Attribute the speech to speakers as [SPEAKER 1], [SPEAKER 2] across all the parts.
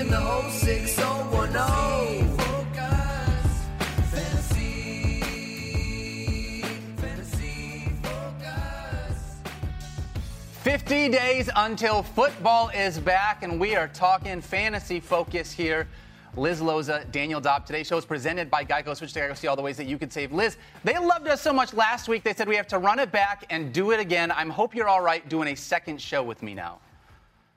[SPEAKER 1] in the 06010. Focus, fantasy, fantasy focus.
[SPEAKER 2] 50 days until football is back, and we are talking fantasy focus here. Liz Loza, Daniel Dopp. Today's show is presented by Geico. Switch to Geico, see all the ways that you could save. Liz, they loved us so much last week, they said we have to run it back and do it again. I'm hope you're all right doing a second show with me now.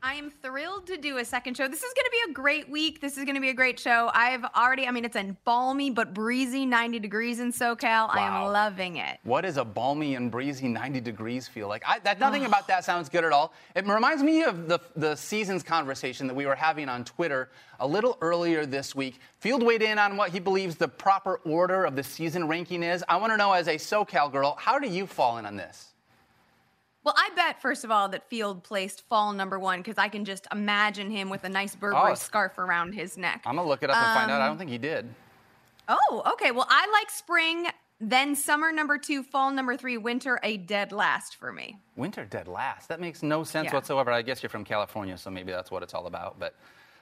[SPEAKER 3] I am thrilled to do a second show. This is going to be a great week. This is going to be a great show. I've already, I mean, it's a balmy but breezy 90 degrees in SoCal. I am loving it.
[SPEAKER 2] What does a balmy and breezy 90 degrees feel like? I, that, nothing about that sounds good at all. It reminds me of the, the seasons conversation that we were having on Twitter a little earlier this week. Field weighed in on what he believes the proper order of the season ranking is. I want to know, as a SoCal girl, how do you fall in on this?
[SPEAKER 3] Well, I bet, first of all, that Field placed fall number one because I can just imagine him with a nice Burberry
[SPEAKER 2] Oh.
[SPEAKER 3] scarf around his neck.
[SPEAKER 2] I'm going to look it up and find out. I
[SPEAKER 3] Um,
[SPEAKER 2] don't think he did.
[SPEAKER 3] Oh, okay. Well, I like spring, then summer number two, fall number three, winter a dead last for me.
[SPEAKER 2] Winter dead last. That makes no sense
[SPEAKER 3] Yeah.
[SPEAKER 2] whatsoever. I guess you're from California, so maybe that's what it's all about. But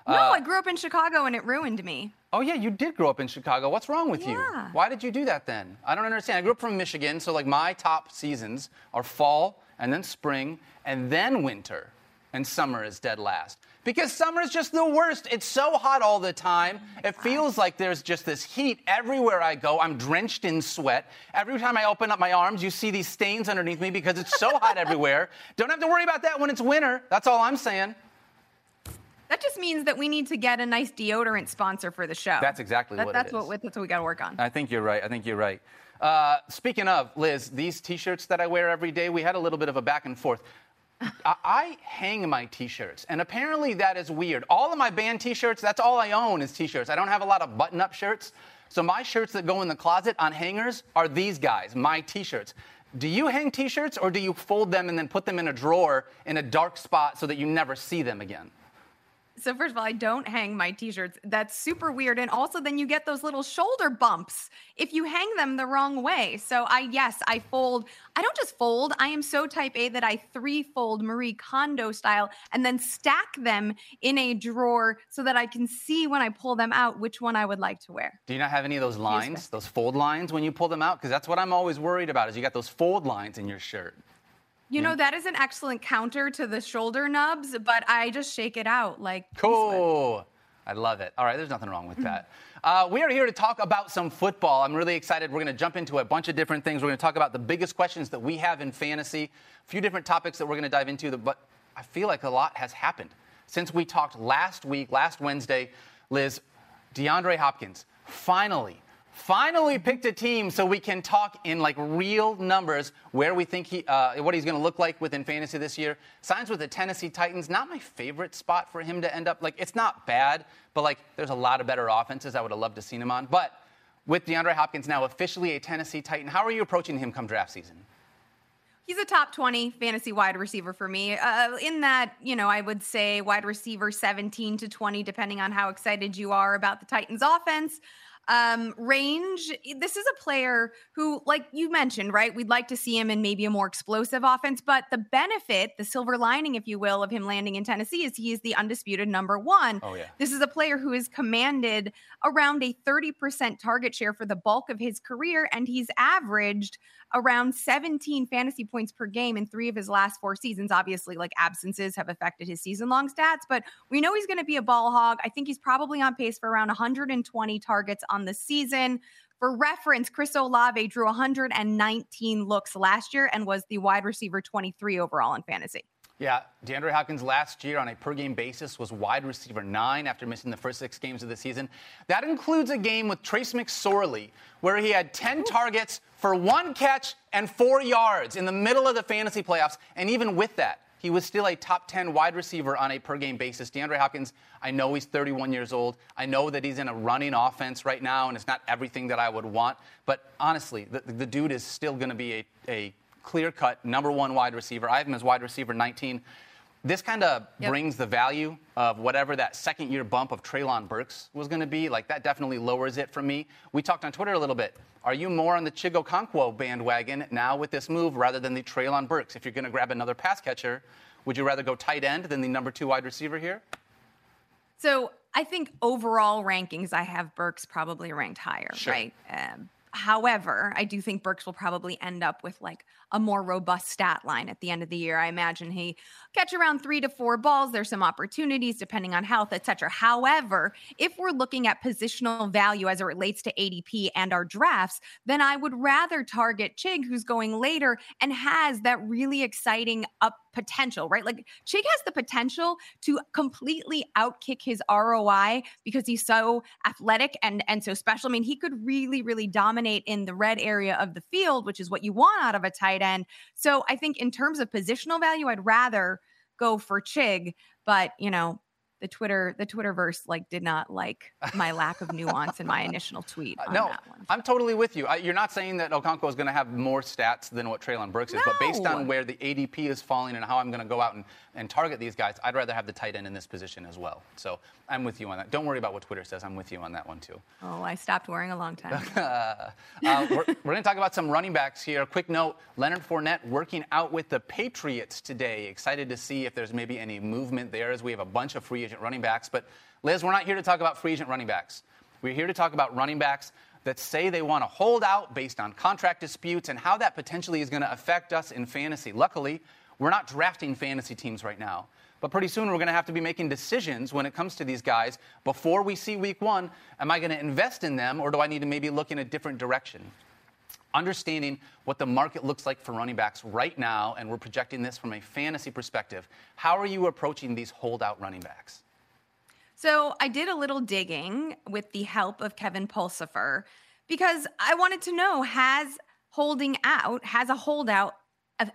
[SPEAKER 3] no,
[SPEAKER 2] Uh,
[SPEAKER 3] I grew up in Chicago and it ruined me.
[SPEAKER 2] Oh yeah, you did grow up in Chicago. What's wrong with you? Why did you do that then? I don't understand. I grew up from Michigan, so like my top seasons are fall and then spring and then winter. And summer is dead last. Because summer is just the worst. It's so hot all the time. It feels like there's just this heat everywhere I go. I'm drenched in sweat. Every time I open up my arms, you see these stains underneath me because it's so hot everywhere. Don't have to worry about that when it's winter. That's all I'm saying.
[SPEAKER 3] That just means that we need to get a nice deodorant sponsor for the show.
[SPEAKER 2] That's exactly
[SPEAKER 3] That-
[SPEAKER 2] what
[SPEAKER 3] that's
[SPEAKER 2] is.
[SPEAKER 3] what that's what we got to work on.
[SPEAKER 2] I think you're right. I think you're right. Uh, speaking of, Liz, these T-shirts that I wear every day, we had a little bit of a back and forth. I, I hang my T-shirts, and apparently that is weird. All of my band T-shirts, that's all I own is T-shirts. I don't have a lot of button-up shirts, so my shirts that go in the closet on hangers are these guys, my T-shirts. Do you hang T-shirts, or do you fold them and then put them in a drawer in a dark spot so that you never see them again?
[SPEAKER 3] So first of all, I don't hang my t-shirts. That's super weird. And also then you get those little shoulder bumps if you hang them the wrong way. So I yes, I fold. I don't just fold. I am so type A that I three-fold Marie Kondo style and then stack them in a drawer so that I can see when I pull them out which one I would like to wear.
[SPEAKER 2] Do you not have any of those lines, those fold lines when you pull them out? Because that's what I'm always worried about. Is you got those fold lines in your shirt.
[SPEAKER 3] You know, that is an excellent counter to the shoulder nubs, but I just shake it out like
[SPEAKER 2] Cool. I love it. All right, there's nothing wrong with that. Uh, we are here to talk about some football. I'm really excited. We're going to jump into a bunch of different things. We're going to talk about the biggest questions that we have in fantasy, a few different topics that we're going to dive into. But I feel like a lot has happened since we talked last week, last Wednesday. Liz, DeAndre Hopkins finally, finally picked a team so we can talk in like real numbers where we think he, uh, what he's going to look like within fantasy this year. Signs with the Tennessee Titans. Not my favorite spot for him to end up. Like it's not bad, but like there's a lot of better offenses I would have loved to seen him on. But with DeAndre Hopkins now officially a Tennessee Titan, how are you approaching him come draft season?
[SPEAKER 3] He's a top 20 fantasy wide receiver for me. Uh, in that, you know, I would say wide receiver 17 to 20, depending on how excited you are about the Titans offense. Um, range, this is a player who, like you mentioned, right? We'd like to see him in maybe a more explosive offense, but the benefit, the silver lining, if you will, of him landing in Tennessee is he is the undisputed number one.
[SPEAKER 2] Oh, yeah.
[SPEAKER 3] This is a player who has commanded around a 30% target share for the bulk of his career, and he's averaged around 17 fantasy points per game in three of his last four seasons. Obviously, like absences have affected his season long stats, but we know he's going to be a ball hog. I think he's probably on pace for around 120 targets on the season. For reference, Chris Olave drew 119 looks last year and was the wide receiver 23 overall in fantasy.
[SPEAKER 2] Yeah, DeAndre Hopkins last year on a per game basis was wide receiver nine after missing the first six games of the season. That includes a game with Trace McSorley where he had 10 targets for one catch and four yards in the middle of the fantasy playoffs. And even with that, he was still a top 10 wide receiver on a per game basis. DeAndre Hopkins, I know he's 31 years old. I know that he's in a running offense right now, and it's not everything that I would want. But honestly, the, the dude is still going to be a, a clear cut number one wide receiver. I have him as wide receiver 19. This kind of
[SPEAKER 3] Yep.
[SPEAKER 2] brings the value of whatever that second year bump of Treylon Burks was going to be. Like, that definitely lowers it for me. We talked on Twitter a little bit. Are you more on the Chig Okonkwo bandwagon now with this move rather than the Treylon Burks? If you're going to grab another pass catcher, would you rather go tight end than the number two wide receiver here?
[SPEAKER 3] So I think overall rankings, I have Burks probably ranked higher,
[SPEAKER 2] Sure.
[SPEAKER 3] right? Um, however, I do think Burks will probably end up with like a more robust stat line at the end of the year. I imagine he catch around three to four balls. There's some opportunities depending on health, etc. However, if we're looking at positional value as it relates to ADP and our drafts, then I would rather target Chig, who's going later and has that really exciting up potential, right? Like Chig has the potential to completely outkick his ROI because he's so athletic and and so special. I mean, he could really, really dominate in the red area of the field, which is what you want out of a tight end. So I think in terms of positional value, I'd rather go for Chig, but you know, the Twitter the Twitterverse like did not like my lack of nuance in my initial tweet on
[SPEAKER 2] Uh, no,
[SPEAKER 3] that one.
[SPEAKER 2] I'm totally with you. I, you're not saying that Okonkwo is going to have more stats than what Treylon Burks is, but based on where the ADP is falling and how I'm going to go out and, and target these guys, I'd rather have the tight end in this position as well. So I'm with you on that. Don't worry about what Twitter says. I'm with you on that one too.
[SPEAKER 3] Oh, I stopped worrying a long time.
[SPEAKER 2] Uh, we're we're going to talk about some running backs here. Quick note Leonard Fournette working out with the Patriots today. Excited to see if there's maybe any movement there as we have a bunch of free agent running backs. But, Liz, we're not here to talk about free agent running backs. We're here to talk about running backs that say they want to hold out based on contract disputes and how that potentially is going to affect us in fantasy. Luckily, we're not drafting fantasy teams right now. But pretty soon we're going to have to be making decisions when it comes to these guys before we see week one. Am I going to invest in them or do I need to maybe look in a different direction? Understanding what the market looks like for running backs right now, and we're projecting this from a fantasy perspective, how are you approaching these holdout running backs?
[SPEAKER 3] So I did a little digging with the help of Kevin Pulsifer because I wanted to know has holding out, has a holdout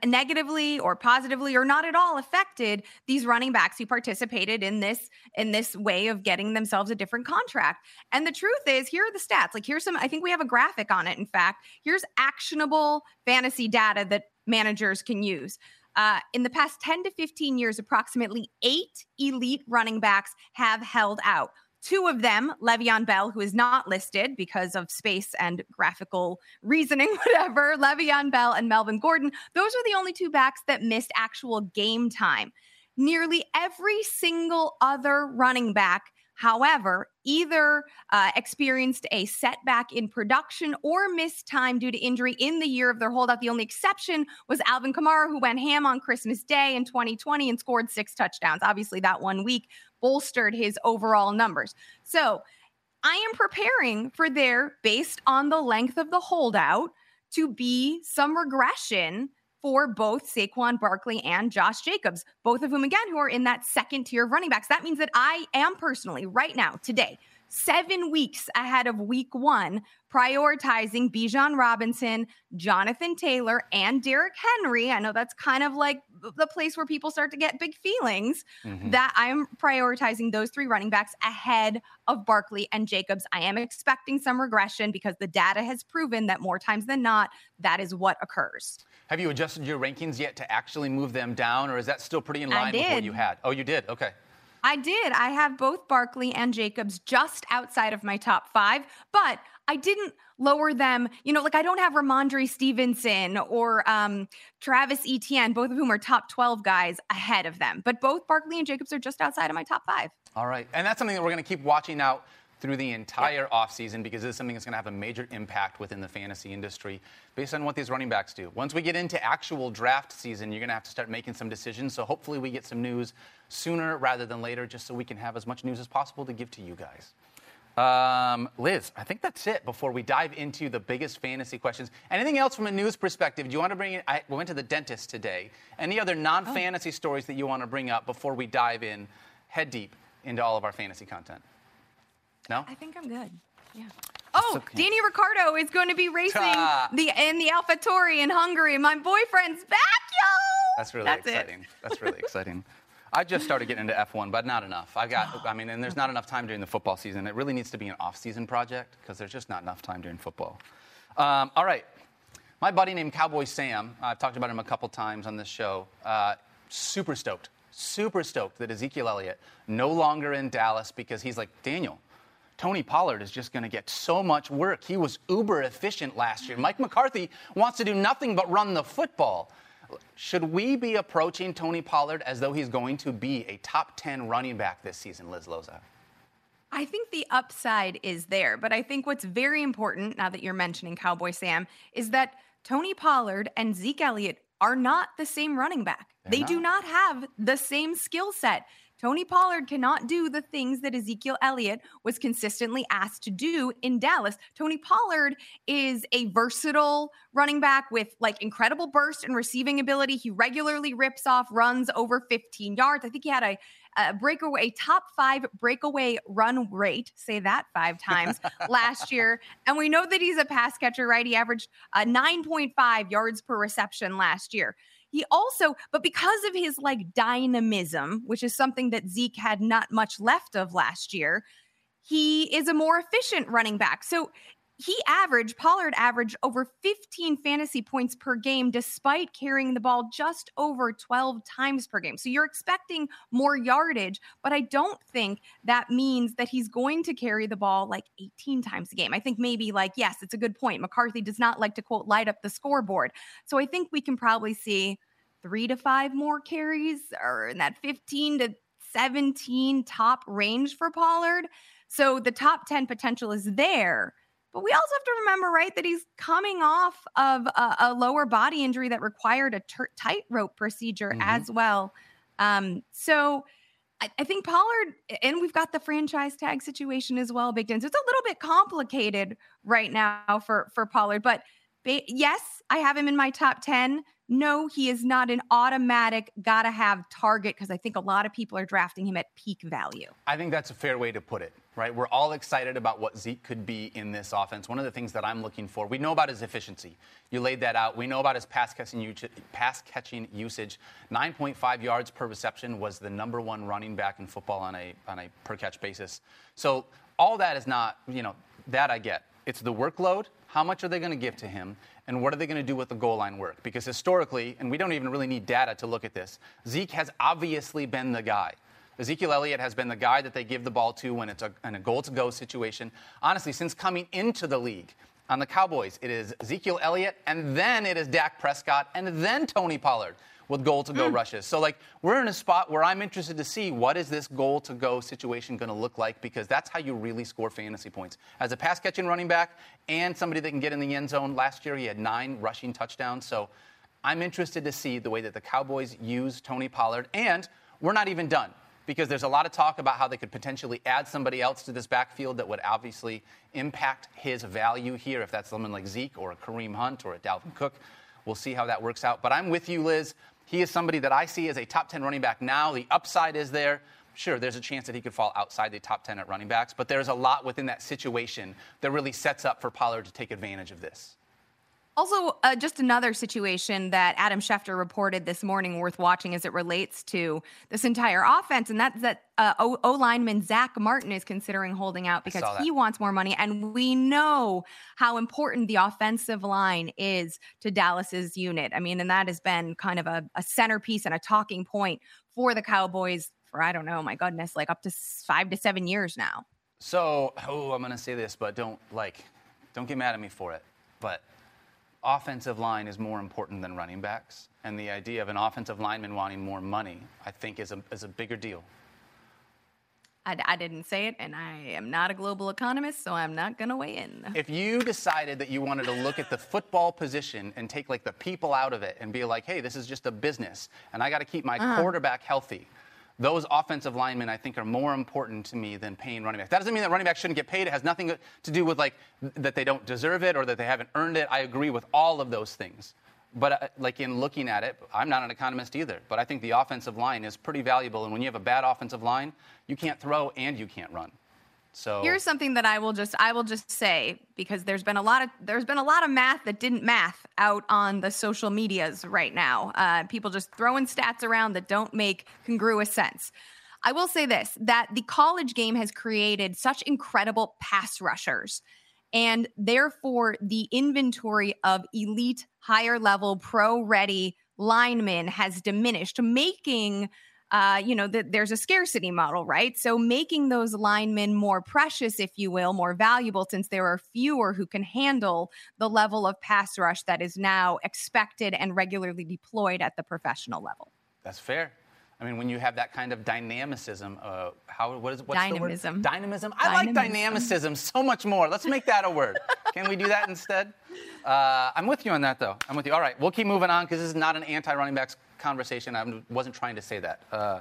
[SPEAKER 3] negatively or positively or not at all affected these running backs who participated in this in this way of getting themselves a different contract. And the truth is, here are the stats. Like here's some I think we have a graphic on it in fact. Here's actionable fantasy data that managers can use. Uh, in the past 10 to 15 years, approximately eight elite running backs have held out. Two of them, Le'Veon Bell, who is not listed because of space and graphical reasoning, whatever, Le'Veon Bell and Melvin Gordon, those are the only two backs that missed actual game time. Nearly every single other running back However, either uh, experienced a setback in production or missed time due to injury in the year of their holdout. The only exception was Alvin Kamara, who went ham on Christmas Day in 2020 and scored six touchdowns. Obviously, that one week bolstered his overall numbers. So I am preparing for there, based on the length of the holdout, to be some regression for both Saquon Barkley and Josh Jacobs, both of whom, again, who are in that second tier of running backs. That means that I am personally, right now, today, seven weeks ahead of week one, prioritizing Bijan Robinson, Jonathan Taylor, and Derrick Henry. I know that's kind of like the place where people start to get big feelings
[SPEAKER 2] Mhm.
[SPEAKER 3] that I am prioritizing those three running backs ahead of Barkley and Jacobs. I am expecting some regression because the data has proven that more times than not, that is what occurs.
[SPEAKER 2] Have you adjusted your rankings yet to actually move them down, or is that still pretty in line with what you had? Oh, you did? Okay.
[SPEAKER 3] I did. I have both Barkley and Jacobs just outside of my top five, but I didn't lower them. You know, like I don't have Rhamondre Stevenson or um, Travis Etienne, both of whom are top 12 guys ahead of them. But both Barkley and Jacobs are just outside of my top five.
[SPEAKER 2] All right. And that's something that we're going to keep watching out through the entire offseason because this is something that's going to have a major impact within the fantasy industry based on what these running backs do. Once we get into actual draft season, you're going to have to start making some decisions. So hopefully we get some news sooner rather than later just so we can have as much news as possible to give to you guys. Um, Liz, I think that's it before we dive into the biggest fantasy questions. Anything else from a news perspective? Do you want to bring in? I we went to the dentist today. Any other non fantasy stories that you want to bring up before we dive in head deep into all of our fantasy content? No?
[SPEAKER 3] I think I'm good. Yeah. Oh,
[SPEAKER 2] okay.
[SPEAKER 3] Danny Ricciardo is going to be racing
[SPEAKER 2] Ta.
[SPEAKER 3] the in the AlphaTauri in Hungary. My boyfriend's back, yo.
[SPEAKER 2] That's really
[SPEAKER 3] That's it.
[SPEAKER 2] exciting. That's really exciting. I just started getting into F1, but not enough. I got, I mean, and there's not enough time during the football season. It really needs to be an off-season project because there's just not enough time during football. Um, all right, my buddy named Cowboy Sam. I've talked about him a couple times on this show. Uh, super stoked, super stoked that Ezekiel Elliott no longer in Dallas because he's like Daniel. Tony Pollard is just going to get so much work. He was uber efficient last year. Mike McCarthy wants to do nothing but run the football. Should we be approaching Tony Pollard as though he's going to be a top 10 running back this season, Liz Loza?
[SPEAKER 3] I think the upside is there, but I think what's very important now that you're mentioning Cowboy Sam is that Tony Pollard and Zeke Elliott are not the same running back.
[SPEAKER 2] They're
[SPEAKER 3] they do not have the same skill set. Tony Pollard cannot do the things that Ezekiel Elliott was consistently asked to do in Dallas. Tony Pollard is a versatile running back with like incredible burst and receiving ability. He regularly rips off runs over 15 yards. I think he had a, a breakaway, top five breakaway run rate, say that five times last year. And we know that he's a pass catcher, right? He averaged uh, 9.5 yards per reception last year. He also, but because of his like dynamism, which is something that Zeke had not much left of last year, he is a more efficient running back. So he averaged, Pollard averaged over 15 fantasy points per game despite carrying the ball just over 12 times per game. So you're expecting more yardage, but I don't think that means that he's going to carry the ball like 18 times a game. I think maybe like, yes, it's a good point. McCarthy does not like to quote, light up the scoreboard. So I think we can probably see three to five more carries or in that 15 to 17 top range for Pollard. So the top 10 potential is there. But we also have to remember, right, that he's coming off of a, a lower body injury that required a ter- tightrope procedure
[SPEAKER 2] Mhm.
[SPEAKER 3] as well. Um, so I, I think Pollard, and we've got the franchise tag situation as well, Big Den. So it's a little bit complicated right now for for Pollard. But ba- yes, I have him in my top ten. No, he is not an automatic gotta have target because I think a lot of people are drafting him at peak value.
[SPEAKER 2] I think that's a fair way to put it, right? We're all excited about what Zeke could be in this offense. One of the things that I'm looking for, we know about his efficiency. You laid that out. We know about his pass catching, pass catching usage. 9.5 yards per reception was the number one running back in football on a, on a per catch basis. So all that is not, you know, that I get. It's the workload. How much are they going to give to him? And what are they going to do with the goal line work? Because historically, and we don't even really need data to look at this, Zeke has obviously been the guy. Ezekiel Elliott has been the guy that they give the ball to when it's a, in a goal to go situation. Honestly, since coming into the league on the Cowboys, it is Ezekiel Elliott, and then it is Dak Prescott, and then Tony Pollard with goal to go hmm. rushes. So, like, we're in a spot where I'm interested to see what is this goal to go situation going to look like because that's how you really score fantasy points. As a pass catching running back and somebody that can get in the end zone, last year he had nine rushing touchdowns. So, I'm interested to see the way that the Cowboys use Tony Pollard. And we're not even done because there's a lot of talk about how they could potentially add somebody else to this backfield that would obviously impact his value here, if that's someone like Zeke or a Kareem Hunt or a Dalvin Cook. We'll see how that works out. But I'm with you, Liz. He is somebody that I see as a top 10 running back now. The upside is there. Sure, there's a chance that he could fall outside the top 10 at running backs, but there's a lot within that situation that really sets up for Pollard to take advantage of this.
[SPEAKER 3] Also, uh, just another situation that Adam Schefter reported this morning worth watching as it relates to this entire offense, and that's that uh, O lineman Zack Martin is considering holding out because he wants more money. And we know how important the offensive line is to Dallas's unit. I mean, and that has been kind of a, a centerpiece and a talking point for the Cowboys for, I don't know, my goodness, like up to five to seven years now.
[SPEAKER 2] So, oh, I'm going to say this, but don't like, don't get mad at me for it. But offensive line is more important than running backs, and the idea of an offensive lineman wanting more money, I think, is a is a bigger deal.
[SPEAKER 3] I, I didn't say it, and I am not a global economist, so I'm not going to weigh in.
[SPEAKER 2] If you decided that you wanted to look at the football position and take like the people out of it and be like, hey, this is just a business, and I got to keep my uh-huh. quarterback healthy. Those offensive linemen, I think, are more important to me than paying running backs. That doesn't mean that running backs shouldn't get paid. It has nothing to do with like that they don't deserve it or that they haven't earned it. I agree with all of those things. But uh, like in looking at it, I'm not an economist either. But I think the offensive line is pretty valuable. And when you have a bad offensive line, you can't throw and you can't run. So
[SPEAKER 3] Here's something that I will just I will just say because there's been a lot of there's been a lot of math that didn't math out on the social medias right now. Uh, people just throwing stats around that don't make congruous sense. I will say this that the college game has created such incredible pass rushers. And therefore, the inventory of elite, higher level, pro ready linemen has diminished, making uh, you know, that there's a scarcity model, right? So making those linemen more precious, if you will, more valuable, since there are fewer who can handle the level of pass rush that is now expected and regularly deployed at the professional level.
[SPEAKER 2] That's fair. I mean, when you have that kind of dynamicism, uh, how what is what's
[SPEAKER 3] Dynamism.
[SPEAKER 2] the word? Dynamism. I like
[SPEAKER 3] Dynamism.
[SPEAKER 2] dynamicism so much more. Let's make that a word. Can we do that instead? Uh, I'm with you on that, though. I'm with you. All right, we'll keep moving on because this is not an anti-running backs conversation. I wasn't trying to say that, uh,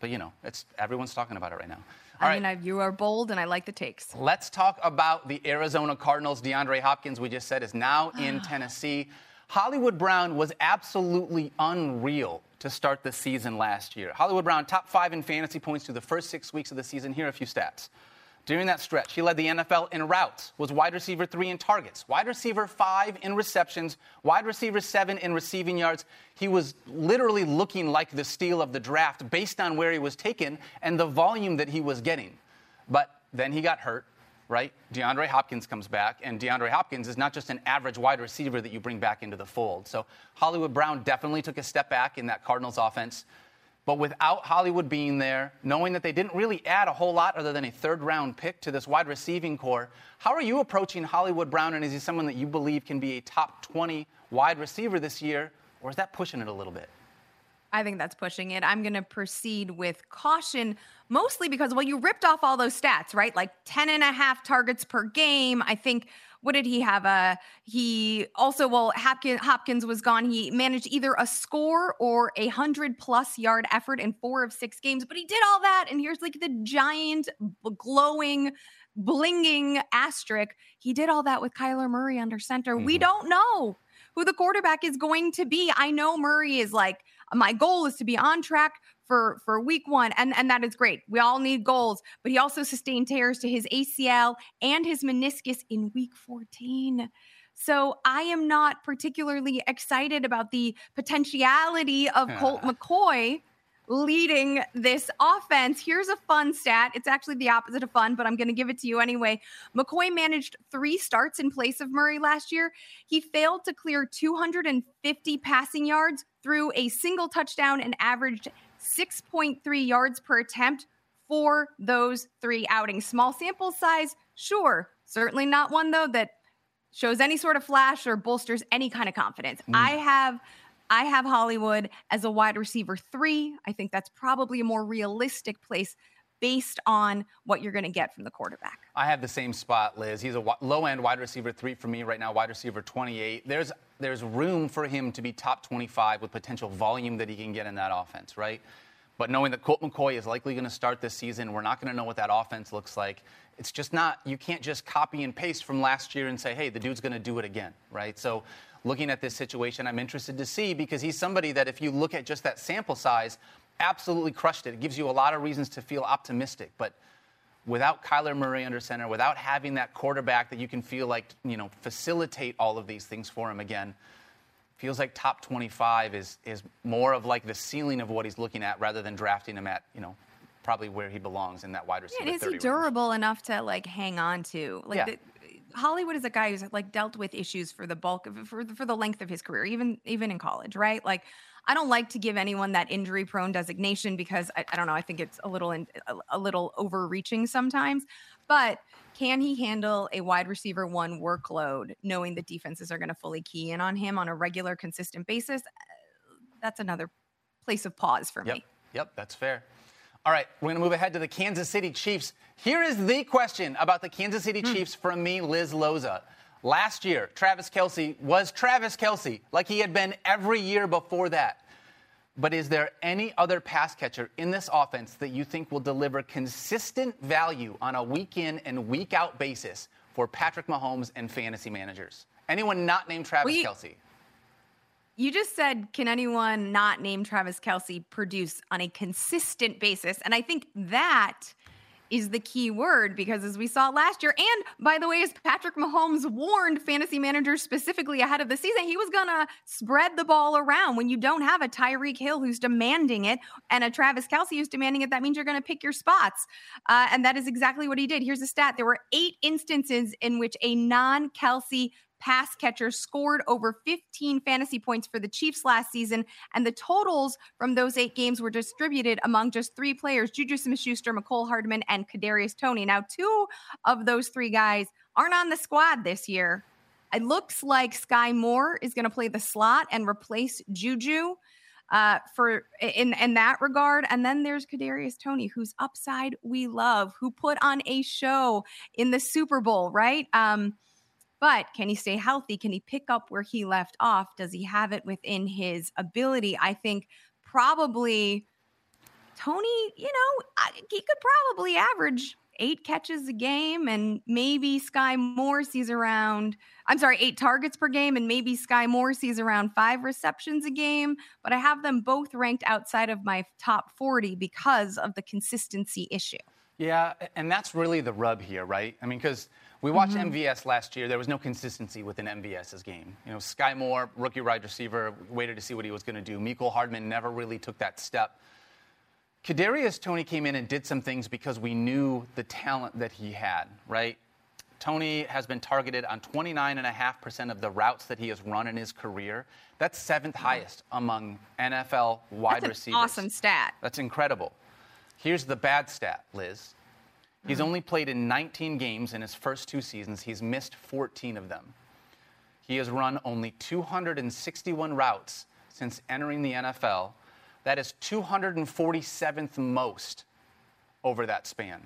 [SPEAKER 2] but you know, it's everyone's talking about it right now. All
[SPEAKER 3] I
[SPEAKER 2] right.
[SPEAKER 3] mean, I, you are bold, and I like the takes.
[SPEAKER 2] Let's talk about the Arizona Cardinals. DeAndre Hopkins, we just said, is now in Tennessee. Hollywood Brown was absolutely unreal to start the season last year. Hollywood Brown, top five in fantasy points through the first six weeks of the season. Here are a few stats. During that stretch, he led the NFL in routes, was wide receiver three in targets, wide receiver five in receptions, wide receiver seven in receiving yards. He was literally looking like the steal of the draft based on where he was taken and the volume that he was getting. But then he got hurt, right? DeAndre Hopkins comes back, and DeAndre Hopkins is not just an average wide receiver that you bring back into the fold. So Hollywood Brown definitely took a step back in that Cardinals offense. But without Hollywood being there, knowing that they didn't really add a whole lot other than a third round pick to this wide receiving core, how are you approaching Hollywood Brown? And is he someone that you believe can be a top 20 wide receiver this year? Or is that pushing it a little bit?
[SPEAKER 3] I think that's pushing it. I'm going to proceed with caution, mostly because, well, you ripped off all those stats, right? Like 10 and a half targets per game. I think, what did he have? Uh, he also, well, Hopkins, Hopkins was gone. He managed either a score or a 100 plus yard effort in four of six games, but he did all that. And here's like the giant, glowing, blinging asterisk. He did all that with Kyler Murray under center. We
[SPEAKER 2] Mhm.
[SPEAKER 3] don't know who the quarterback is going to be. I know Murray is like, my goal is to be on track for for week one and and that is great. We all need goals but he also sustained tears to his acl and his meniscus in week 14 so i am not particularly excited about the potentiality of colt mccoy leading this offense. Here's a fun stat. It's actually the opposite of fun, but I'm going to give it to you anyway. McCoy managed three starts in place of Murray last year. He failed to clear 250 passing yards through a single touchdown and averaged 6.3 yards per attempt for those three outings. Small sample size, sure. Certainly not one, though, that shows any sort of flash or bolsters any kind of confidence. Mm. I have I have Hollywood as a wide receiver 3. I think that's probably a more realistic place based on what you're going to get from the quarterback.
[SPEAKER 2] I have the same spot, Liz. He's a low-end wide receiver three for me right now, wide receiver 28. There's there's room for him to be top 25 with potential volume that he can get in that offense, right? But knowing that Colt McCoy is likely going to start this season, we're not going to know what that offense looks like. It's just not. You can't just copy and paste from last year and say, "Hey, the dude's going to do it again," right? So. Looking at this situation, I'm interested to see because he's somebody that, if you look at just that sample size, absolutely crushed it. It gives you a lot of reasons to feel optimistic. But without Kyler Murray under center, without having that quarterback that you can feel like, you know, facilitate all of these things for him again, feels like top 25 is is more of like the ceiling of what he's looking at rather than drafting him at, you know, probably where he belongs in that wide receiver.
[SPEAKER 3] Yeah, and is
[SPEAKER 2] 30
[SPEAKER 3] he
[SPEAKER 2] range.
[SPEAKER 3] durable enough to like hang on to? Like
[SPEAKER 2] Yeah.
[SPEAKER 3] the, Hollywood is a guy who's like dealt with issues for the bulk of for for the length of his career, even even in college, right? Like I don't like to give anyone that injury prone designation because I, I don't know. I think it's a little in, a, a little overreaching sometimes. But can he handle a wide receiver one workload, knowing that defenses are going to fully key in on him on a regular, consistent basis? Uh, That's another place of pause for
[SPEAKER 2] Yep.
[SPEAKER 3] me.
[SPEAKER 2] Yep, that's fair. All right, we're going to move ahead to the Kansas City Chiefs. Here is the question about the Kansas City hmm. Chiefs from me, Liz Loza. Last year, Travis Kelce was Travis Kelce, like he had been every year before that. But is there any other pass catcher in this offense that you think will deliver consistent value on a week in and week out basis for Patrick Mahomes and fantasy managers? Anyone not named Travis
[SPEAKER 3] you-
[SPEAKER 2] Kelce?
[SPEAKER 3] You just said, can anyone not named Travis Kelce produce on a consistent basis? And I think that is the key word because as we saw last year, and by the way, as Patrick Mahomes warned fantasy managers specifically ahead of the season, he was going to spread the ball around. When you don't have a Tyreek Hill who's demanding it and a Travis Kelce who's demanding it, that means you're going to pick your spots. Uh, and that is exactly what he did. Here's a stat there were eight instances in which a non Kelce pass catcher scored over 15 fantasy points for the Chiefs last season, and the totals from those eight games were distributed among just three players: Juju Smith-Schuster, Mecole Hardman, and Kadarius Toney. Now, two of those three guys aren't on the squad this year. It looks like Sky Moore is going to play the slot and replace Juju. uh, for in in that regard. And then there's Kadarius Toney, whose upside we love, who put on a show in the Super Bowl, right? Um, but can he stay healthy? Can he pick up where he left off? Does he have it within his ability? I think probably Toney, you know, he could probably average eight catches a game and maybe Sky Moore sees around, I'm sorry, eight targets per game and maybe Sky Moore sees around five receptions a game. But I have them both ranked outside of my top 40 because of the consistency issue.
[SPEAKER 2] Yeah, and that's really the rub here, right? I mean, because we watched mm-hmm. MVS last year. There was no consistency within MVS's game. You know, Sky Moore, rookie wide receiver, waited to see what he was going to do. Mecole Hardman never really took that step. Kadarius Toney came in and did some things because we knew the talent that he had, right? Toney has been targeted on 29.5% of the routes that he has run in his career. That's seventh highest among NFL wide
[SPEAKER 3] That's an
[SPEAKER 2] receivers.
[SPEAKER 3] awesome stat.
[SPEAKER 2] That's incredible. Here's the bad stat, Liz. He's only played in 19 games in his first two seasons. He's missed 14 of them. He has run only 261 routes since entering the NFL. That is 247th most over that span.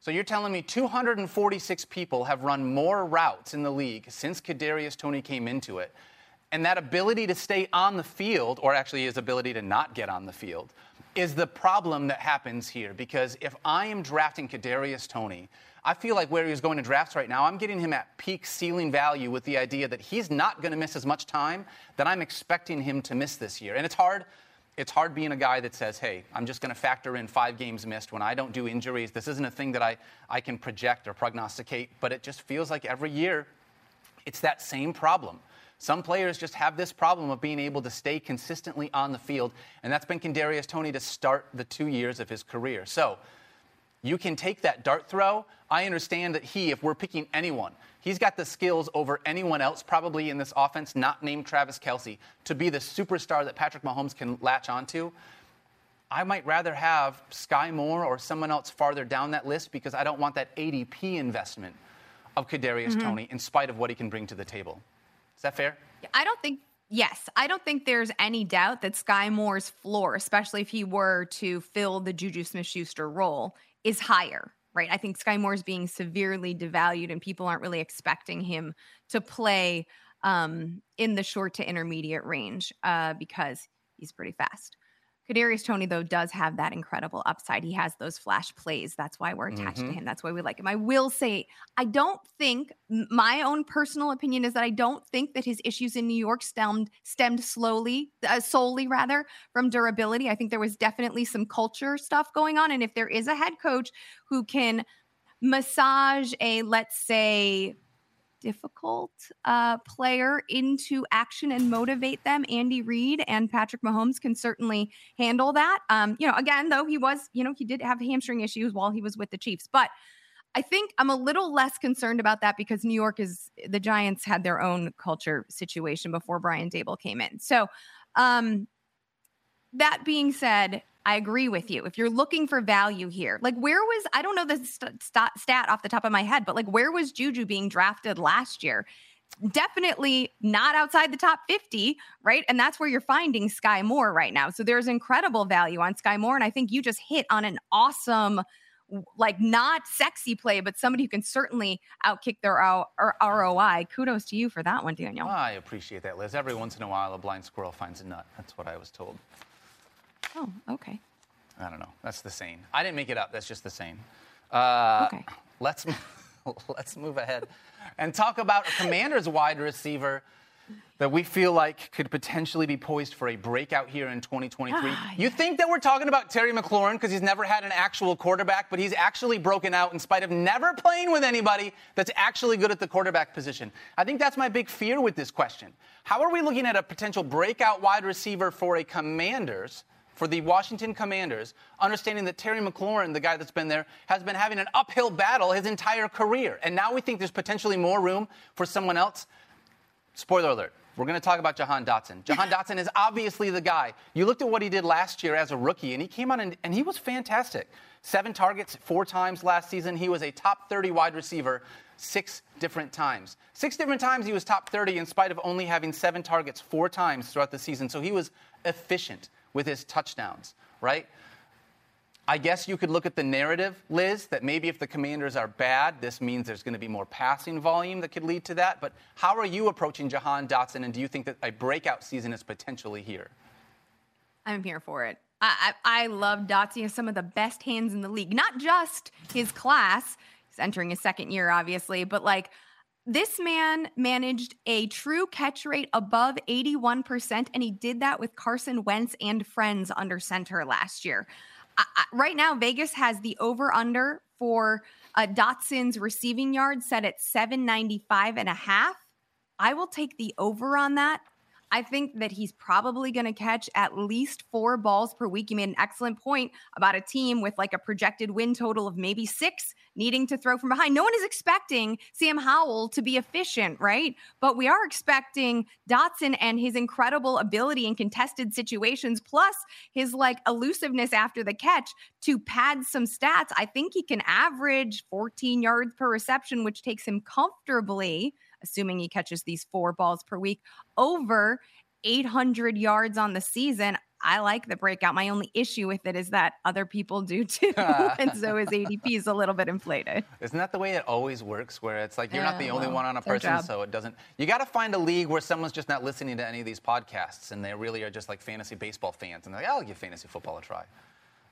[SPEAKER 2] So you're telling me 246 people have run more routes in the league since Kadarius Toney came into it. And that ability to stay on the field, or actually his ability to not get on the field, is the problem that happens here. Because if I am drafting Kadarius Toney, I feel like where he's going to drafts right now, I'm getting him at peak ceiling value with the idea that he's not going to miss as much time that I'm expecting him to miss this year. And it's hard it's hard being a guy that says, hey, I'm just going to factor in five games missed when I don't do injuries. This isn't a thing that I, I can project or prognosticate, but it just feels like every year it's that same problem. Some players just have this problem of being able to stay consistently on the field, and that's been Kadarius Toney to start the two years of his career. So you can take that dart throw. I understand that he, if we're picking anyone, he's got the skills over anyone else probably in this offense, not named Travis Kelce, to be the superstar that Patrick Mahomes can latch onto. I might rather have Sky Moore or someone else farther down that list because I don't want that ADP investment of Kadarius mm-hmm. Toney in spite of what he can bring to the table. Is that fair?
[SPEAKER 3] I don't think. Yes, I don't think there's any doubt that Sky Moore's floor, especially if he were to fill the Juju Smith-Schuster role, is higher. Right? I think Sky Moore's being severely devalued, and people aren't really expecting him to play um, in the short to intermediate range uh, because he's pretty fast. Kadarius Toney, though, does have that incredible upside. He has those flash plays. That's why we're attached to him. That's why we like him. I will say, I don't think my own personal opinion is that I don't think that his issues in New York stemmed stemmed slowly, uh, solely rather from durability. I think there was definitely some culture stuff going on, and if there is a head coach who can massage a, let's say, difficult uh, player into action and motivate them. Andy Reid and Patrick Mahomes can certainly handle that. Um, you know, again, though, he was, you know, he did have hamstring issues while he was with the Chiefs, but I think I'm a little less concerned about that because New York is the Giants had their own culture situation before Brian Daboll came in. So, um, that being said, I agree with you. If you're looking for value here, like where was I don't know the st- st- stat off the top of my head, but like where was Juju being drafted last year? Definitely not outside the top 50, right? And that's where you're finding Sky Moore right now. So there's incredible value on Sky Moore. And I think you just hit on an awesome, like not sexy play, but somebody who can certainly outkick their ROI. Kudos to you for that one, Daniel.
[SPEAKER 2] I appreciate that, Liz. Every once in a while, a blind squirrel finds a nut. That's what I was told.
[SPEAKER 3] Oh, okay.
[SPEAKER 2] I don't know. That's the saying. I didn't make it up. That's just the saying. Uh,
[SPEAKER 3] Okay.
[SPEAKER 2] Let's let's move ahead and talk about a Commanders wide receiver that we feel like could potentially be poised for a breakout here in 2023.
[SPEAKER 3] Ah,
[SPEAKER 2] You think that we're talking about Terry McLaurin because he's never had an actual quarterback, but he's actually broken out in spite of never playing with anybody that's actually good at the quarterback position. I think that's my big fear with this question. How are we looking at a potential breakout wide receiver for a Commanders? For the Washington Commanders, understanding that Terry McLaurin, the guy that's been there, has been having an uphill battle his entire career. And now we think there's potentially more room for someone else. Spoiler alert. We're going to talk about Jahan Dotson. Jahan Dotson is obviously the guy. You looked at what he did last year as a rookie, and he came on and, and he was fantastic. Seven targets four times last season. He was a top 30 wide receiver six different times. Six different times he was top 30 in spite of only having seven targets four times throughout the season. So he was efficient with his touchdowns, right? I guess you could look at the narrative, Liz, that maybe if the commanders are bad, this means there's going to be more passing volume that could lead to that. But how are you approaching Jahan Dotson, and do you think that a breakout season is potentially here?
[SPEAKER 3] I'm here for it. I, I, I love Dotson. He has some of the best hands in the league. Not just his class. He's entering his second year, obviously, but like this man managed a true catch rate above 81%, and he did that with Carson Wentz and friends under center last year. I, I, right now, Vegas has the over under for uh, Dotson's receiving yards set at 795 and a half. I will take the over on that. I think that he's probably going to catch at least four balls per week. You made an excellent point about a team with like a projected win total of maybe six needing to throw from behind. No one is expecting Sam Howell to be efficient, right? But we are expecting Dotson and his incredible ability in contested situations, plus his like elusiveness after the catch to pad some stats. I think he can average 14 yards per reception, which takes him comfortably assuming he catches these four balls per week, over 800 yards on the season. I like the breakout. My only issue with it is that other people do too. and so his ADP is a little bit inflated.
[SPEAKER 2] Isn't that the way it always works? Where it's like you're not
[SPEAKER 3] Yeah,
[SPEAKER 2] the only
[SPEAKER 3] well,
[SPEAKER 2] one on a person, so it doesn't. You got to find a league where someone's just not listening to any of these podcasts and they really are just like fantasy baseball fans and they're like, I'll give fantasy football a try.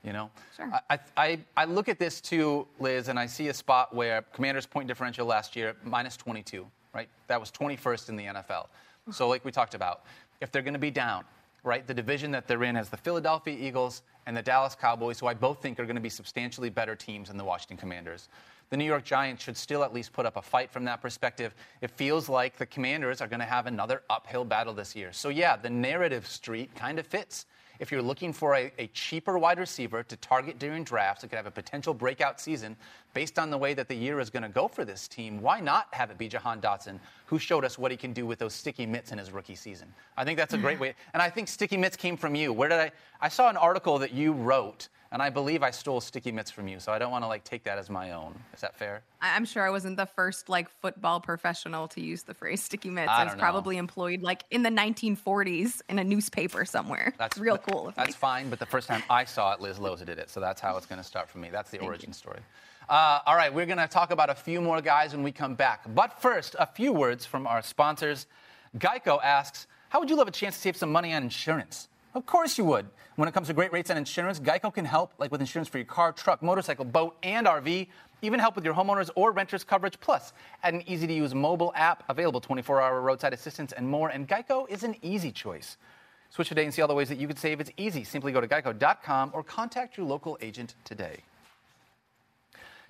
[SPEAKER 2] You know?
[SPEAKER 3] Sure.
[SPEAKER 2] I, I, I look at this too, Liz, and I see a spot where Commanders' point differential last year, minus 22, right? That was 21st in the NFL. So, like we talked about, if they're going to be down, right, the division that they're in has the Philadelphia Eagles and the Dallas Cowboys, who I both think are going to be substantially better teams than the Washington Commanders. The New York Giants should still at least put up a fight from that perspective. It feels like the Commanders are going to have another uphill battle this year. So, yeah, the narrative street kind of fits. If you're looking for a, a cheaper wide receiver to target during drafts that could have a potential breakout season based on the way that the year is going to go for this team, why not have it be Jahan Dotson, who showed us what he can do with those sticky mitts in his rookie season? I think that's a great mm-hmm. way. And I think sticky mitts came from you. Where did I? I saw an article that you wrote, and I believe I stole sticky mitts from you. So I don't want to like take that as my own. Is that fair?
[SPEAKER 3] I- I'm sure I wasn't the first like football professional to use the phrase sticky mitts.
[SPEAKER 2] I
[SPEAKER 3] It was
[SPEAKER 2] know.
[SPEAKER 3] probably employed like in the 1940s in a newspaper somewhere.
[SPEAKER 2] That's
[SPEAKER 3] real cool. of me.
[SPEAKER 2] That's fine, but the first time I saw it, Liz Loza did it, so that's how it's going to start for me. That's the origin story. Uh, all right, we're going to talk about a few more guys when we come back. But first, a few words from our sponsors. Geico asks, "How would you love a chance to save some money on insurance?" Of course you would. When it comes to great rates on insurance, Geico can help, like with insurance for your car, truck, motorcycle, boat, and RV. Even help with your homeowners or renters coverage. Plus, add an easy-to-use mobile app available 24-hour roadside assistance and more. And Geico is an easy choice. Switch today and see all the ways that you could save. It's easy. Simply go to geico.com or contact your local agent today.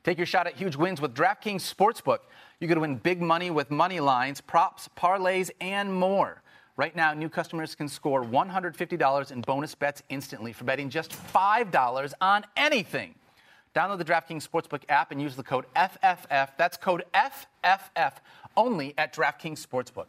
[SPEAKER 2] Take your shot at huge wins with DraftKings Sportsbook. You could win big money with money lines, props, parlays, and more. Right now, new customers can score $150 in bonus bets instantly for betting just $5 on anything. Download the DraftKings Sportsbook app and use the code FFF. That's code FFF only at DraftKings Sportsbook.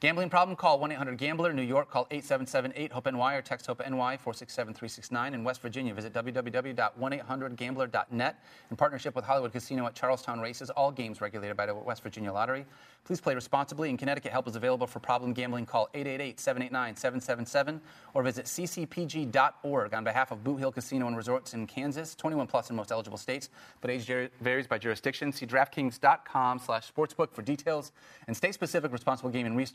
[SPEAKER 2] Gambling problem? Call 1 800 Gambler. New York, call 877 8 HOPE NY or text HOPE NY 467 369. In West Virginia, visit www.1800Gambler.net. In partnership with Hollywood Casino at Charlestown Races, all games regulated by the West Virginia Lottery. Please play responsibly. In Connecticut, help is available for problem gambling. Call 888 789 777 or visit ccpg.org on behalf of Boot Hill Casino and Resorts in Kansas. 21 plus in most eligible states, but age varies by jurisdiction. See DraftKings.com slash sportsbook for details and state-specific responsible gaming res-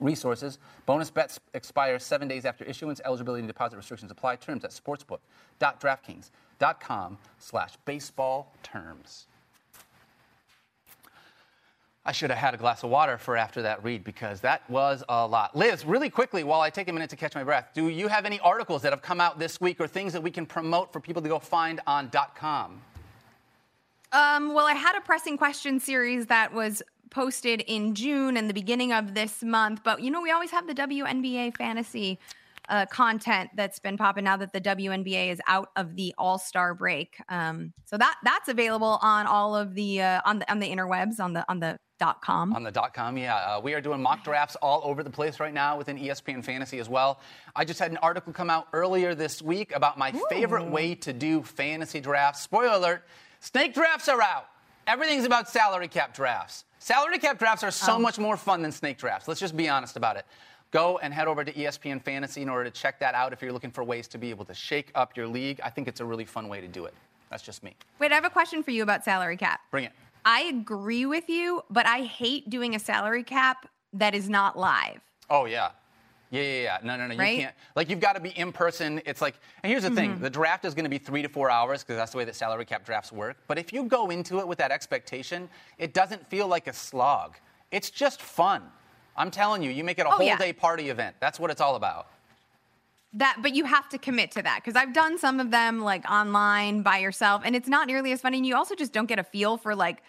[SPEAKER 2] resources. Bonus bets expire seven days after issuance. Eligibility and deposit restrictions apply. Terms at sportsbook.draftkings.com slash baseball terms. I should have had a glass of water for after that read because that was a lot. Liz, really quickly, while I take a minute to catch my breath, do you have any articles that have come out this week or things that we can promote for people to go find on .com?
[SPEAKER 3] Um, well, I had a pressing question series that was posted in June and the beginning of this month, but you know, we always have the WNBA fantasy uh, content that's been popping now that the WNBA is out of the All Star break. Um, so that that's available on all of the uh, on the on the interwebs on the on the dot com.
[SPEAKER 2] On the dot com, yeah. Uh, we are doing mock drafts all over the place right now within ESPN Fantasy as well. I just had an article come out earlier this week about my favorite way to do fantasy drafts. Spoiler alert, snake drafts are out. Everything's about salary cap drafts. Salary cap drafts are so
[SPEAKER 3] Oh.
[SPEAKER 2] much more fun than snake drafts. Let's just be honest about it. Go and head over to ESPN Fantasy in order to check that out if you're looking for ways to be able to shake up your league. I think it's a really fun way to do it. That's just me.
[SPEAKER 3] Wait, I have a question for you about salary cap.
[SPEAKER 2] Bring it.
[SPEAKER 3] I agree with you, but I hate doing a salary cap that is not live.
[SPEAKER 2] Oh yeah. Yeah, yeah, yeah. No, no, no. You can't. Like, you've got to be in person. It's like, and here's the
[SPEAKER 3] Mm-hmm.
[SPEAKER 2] thing: the draft is going to be three to four hours because that's the way that salary cap drafts work. But if you go into it with that expectation, it doesn't feel like a slog. It's just fun. I'm telling you, you make it a
[SPEAKER 3] Oh,
[SPEAKER 2] whole
[SPEAKER 3] yeah.
[SPEAKER 2] day party event. That's what it's all about.
[SPEAKER 3] That, but you have to commit to that because I've done some of them like online by yourself, and it's not nearly as fun. And you also just don't get a feel for like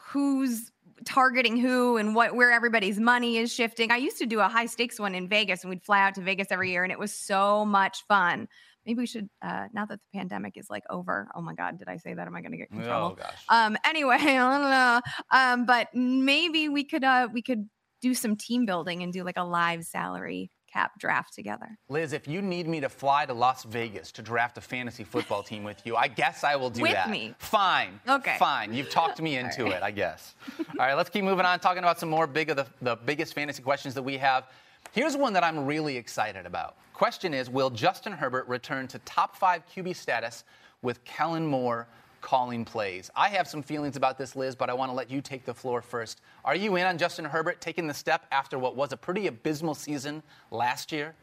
[SPEAKER 3] who's targeting who and what where everybody's money is shifting. I used to do a high stakes one in Vegas, and we'd fly out to Vegas every year, and it was so much fun. Maybe we should uh, now that the pandemic is like over. Oh my God, did I say that? Am I going to get in trouble?
[SPEAKER 2] Oh gosh.
[SPEAKER 3] Um, anyway, I don't know. Um, but maybe we could uh we could do some team building and do like a live salary cap draft together.
[SPEAKER 2] Liz, if you need me to fly to Las Vegas to draft a fantasy football team with you, I guess I will do
[SPEAKER 3] With
[SPEAKER 2] that.
[SPEAKER 3] me.
[SPEAKER 2] Fine.
[SPEAKER 3] Okay.
[SPEAKER 2] Fine. You've talked me into it, I guess. All right, let's keep moving on, talking about some more big of the, the biggest fantasy questions that we have. Here's one that I'm really excited about. Question is Will Justin Herbert return to top five QB status with Kellen Moore calling plays? I have some feelings about this, Liz, but I want to let you take the floor first. Are you in on Justin Herbert taking the step after what was a pretty abysmal season last year?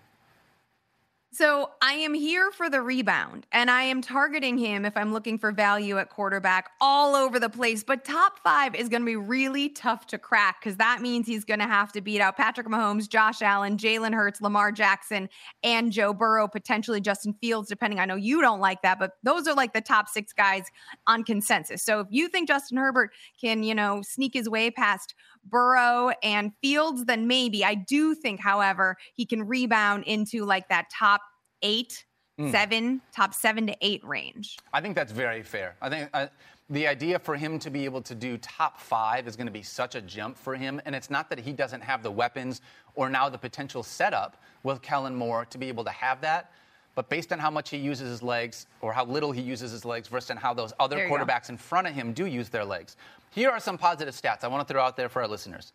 [SPEAKER 3] So I am here for the rebound, and I am targeting him if I'm looking for value at quarterback all over the place. But top five is going to be really tough to crack because that means he's going to have to beat out Patrick Mahomes, Josh Allen, Jalen Hurts, Lamar Jackson, and Joe Burrow, potentially Justin Fields, depending. I know you don't like that, but those are like the top six guys on consensus. So if you think Justin Herbert can, you know, sneak his way past Burrow and Fields, then maybe. I do think, however, he can rebound into like that top eight,
[SPEAKER 2] Hmm.
[SPEAKER 3] seven, top seven to eight range.
[SPEAKER 2] I think that's very fair. I think uh, the idea for him to be able to do top five is going to be such a jump for him. And it's not that he doesn't have the weapons or now the potential setup with Kellen Moore to be able to have that. But based on how much he uses his legs or how little he uses his legs versus how those other
[SPEAKER 3] you go.
[SPEAKER 2] quarterbacks in front of him do use their legs. Here are some positive stats I want to throw out there for our listeners.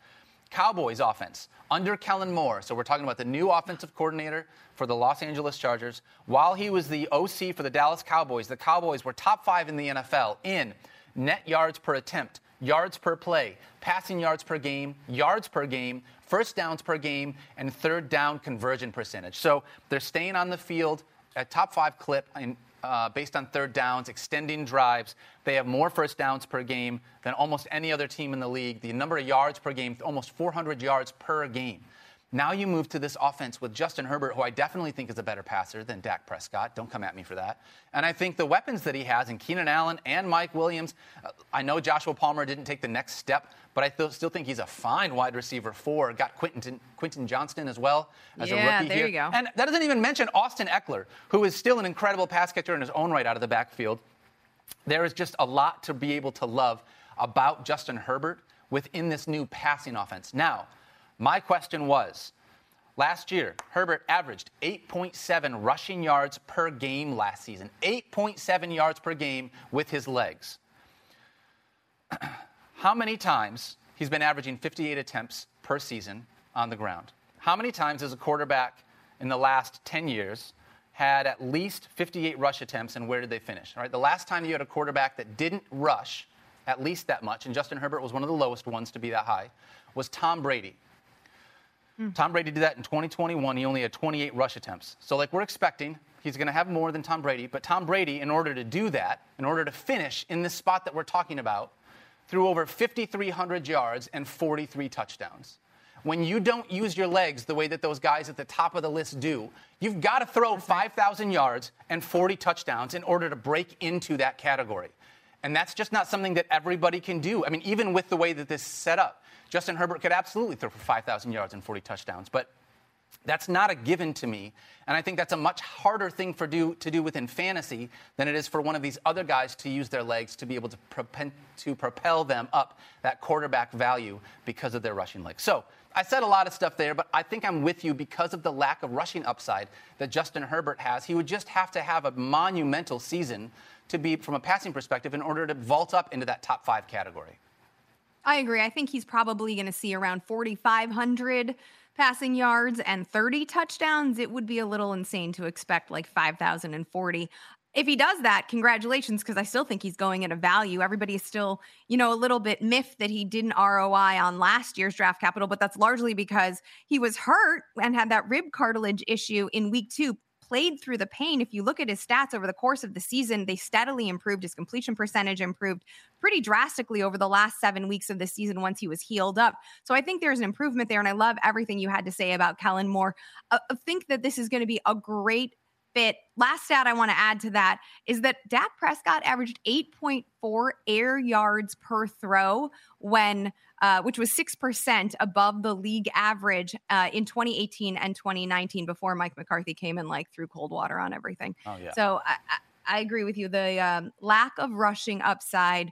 [SPEAKER 2] Cowboys offense under Kellen Moore. So we're talking about the new offensive coordinator for the Los Angeles Chargers. While he was the OC for the Dallas Cowboys, the Cowboys were top five in the NFL in net yards per attempt, yards per play, passing yards per game, yards per game, first downs per game, and third down conversion percentage. So they're staying on the field at top five clip in, uh, based on third downs, extending drives. They have more first downs per game than almost any other team in the league. The number of yards per game, almost 400 yards per game. Now you move to this offense with Justin Herbert, who I definitely think is a better passer than Dak Prescott. Don't come at me for that. And I think the weapons that he has in Keenan Allen and Mike Williams, uh, I know Joshua Palmer didn't take the next step, but I th- still think he's a fine wide receiver four. Got Quentin, Quentin Johnston as well as a
[SPEAKER 3] Yeah,
[SPEAKER 2] rookie
[SPEAKER 3] there
[SPEAKER 2] here.
[SPEAKER 3] you go.
[SPEAKER 2] And that doesn't even mention Austin Ekeler, who is still an incredible pass catcher in his own right out of the backfield. There is just a lot to be able to love about Justin Herbert within this new passing offense. Now, my question was last year, Herbert averaged 8.7 rushing yards per game last season, 8.7 yards per game with his legs. How many times he's been averaging 58 attempts per season on the ground? How many times has a quarterback in the last 10 years had at least 58 rush attempts and where did they finish? All right, the last time you had a quarterback that didn't rush at least that much, and Justin Herbert was one of the lowest ones to be that high, was Tom Brady. Mm. Tom Brady did that in 2021. He only had 28 rush attempts. So, like we're expecting, he's going to have more than Tom Brady. But Tom Brady, in order to do that, in order to finish in this spot that we're talking about, threw over 5,300 yards and 43 touchdowns. When you don't use your legs the way that those guys at the top of the list do, you've got to throw 5,000 yards and 40 touchdowns in order to break into that category. And that's just not something that everybody can do. I mean, even with the way that this is set up, Justin Herbert could absolutely throw for 5,000 yards and 40 touchdowns. But that's not a given to me. And I think that's a much harder thing for do, to do within fantasy than it is for one of these other guys to use their legs to be able to, propen, to propel them up that quarterback value because of their rushing legs. So I said a lot of stuff there, but I think I'm with you because of the lack of rushing upside that Justin Herbert has. He would just have to have a monumental season to be from a passing perspective in order to vault up into that top five category.
[SPEAKER 3] I agree. I think he's probably going to see around 4,500 passing yards and 30 touchdowns. It would be a little insane to expect like 5,040. If he does that, congratulations, because I still think he's going at a value. Everybody is still, you know, a little bit miffed that he didn't ROI on last year's draft capital, but that's largely because he was hurt and had that rib cartilage issue in week two played through the pain. If you look at his stats over the course of the season, they steadily improved. His completion percentage improved pretty drastically over the last seven weeks of the season once he was healed up. So I think there's an improvement there. And I love everything you had to say about Kellen Moore. I think that this is going to be a great fit. Last stat I want to add to that is that Dak Prescott averaged 8.4 air yards per throw when, uh, which was 6% above the league average uh, in 2018 and 2019 before Mike McCarthy came and like threw cold water on everything.
[SPEAKER 2] Oh, yeah.
[SPEAKER 3] So I, I, I agree with you. The um, lack of rushing upside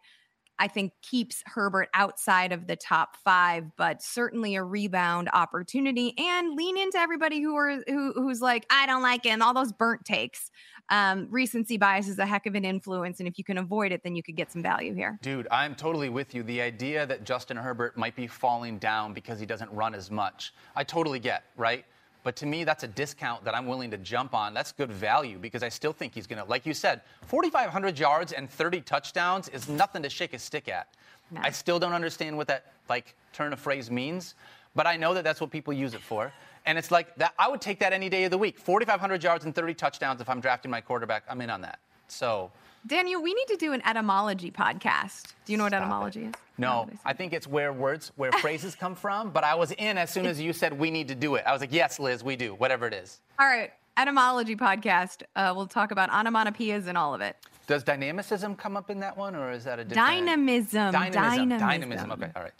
[SPEAKER 3] I think keeps Herbert outside of the top five, but certainly a rebound opportunity. And lean into everybody who are who, who's like, I don't like him. All those burnt takes. Um, recency bias is a heck of an influence, and if you can avoid it, then you could get some value here.
[SPEAKER 2] Dude, I'm totally with you. The idea that Justin Herbert might be falling down because he doesn't run as much, I totally get, right? But to me, that's a discount that I'm willing to jump on. That's good value because I still think he's going to, like you said, 4,500 yards and 30 touchdowns is nothing to shake a stick at.
[SPEAKER 3] No.
[SPEAKER 2] I still don't understand what that like turn of phrase means, but I know that that's what people use it for. And it's like that. I would take that any day of the week. 4,500 yards and 30 touchdowns if I'm drafting my quarterback. I'm in on that. So
[SPEAKER 3] Daniel, we need to do an etymology podcast. Do you know what
[SPEAKER 2] Stop
[SPEAKER 3] etymology
[SPEAKER 2] it.
[SPEAKER 3] is?
[SPEAKER 2] No. I think it's where words, where phrases come from. But I was in as soon as you said we need to do it. I was like, yes, Liz, we do. Whatever it is.
[SPEAKER 3] All right, etymology podcast. Uh, we'll talk about onomatopoeias and all of it.
[SPEAKER 2] Does dynamicism come up in that one, or is that a different?
[SPEAKER 3] Dynamism.
[SPEAKER 2] Dynamism.
[SPEAKER 3] Dynamism.
[SPEAKER 2] Dynamism. Okay. All right.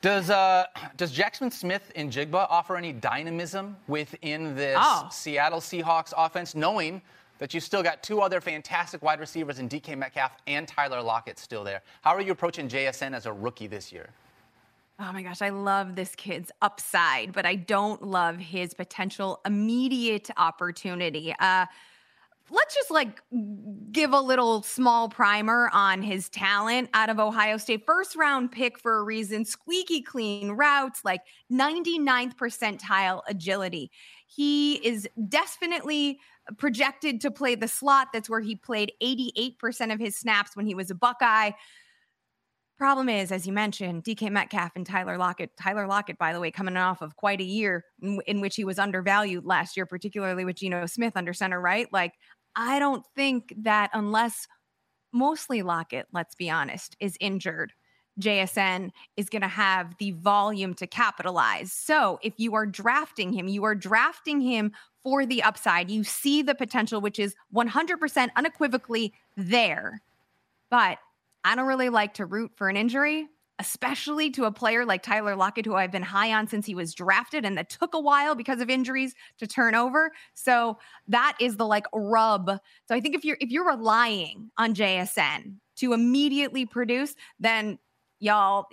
[SPEAKER 2] Does uh, does Jaxon Smith-Njigba offer any dynamism within this
[SPEAKER 3] Oh.
[SPEAKER 2] Seattle Seahawks offense, knowing that you've still got two other fantastic wide receivers in DK Metcalf and Tyler Lockett still there? How are you approaching JSN as a rookie this year?
[SPEAKER 3] Oh my gosh, I love this kid's upside, but I don't love his potential immediate opportunity. Uh, let's just like give a little small primer on his talent out of Ohio State. First round pick for a reason, squeaky clean routes, like 99th percentile agility. He is definitely projected to play the slot. That's where he played 88% of his snaps when he was a Buckeye. Problem is, as you mentioned, DK Metcalf and Tyler Lockett. Tyler Lockett, by the way, coming off of quite a year in, in which he was undervalued last year, particularly with Geno Smith under center, right? Like, I don't think that unless mostly Lockett, let's be honest, is injured, JSN is going to have the volume to capitalize. So if you are drafting him, you are drafting him for the upside. You see the potential, which is 100% unequivocally there. But I don't really like to root for an injury, especially to a player like Tyler Lockett, who I've been high on since he was drafted, and that took a while because of injuries to turn over. So that is the like rub. So I think if you're if you're relying on JSN to immediately produce, then y'all,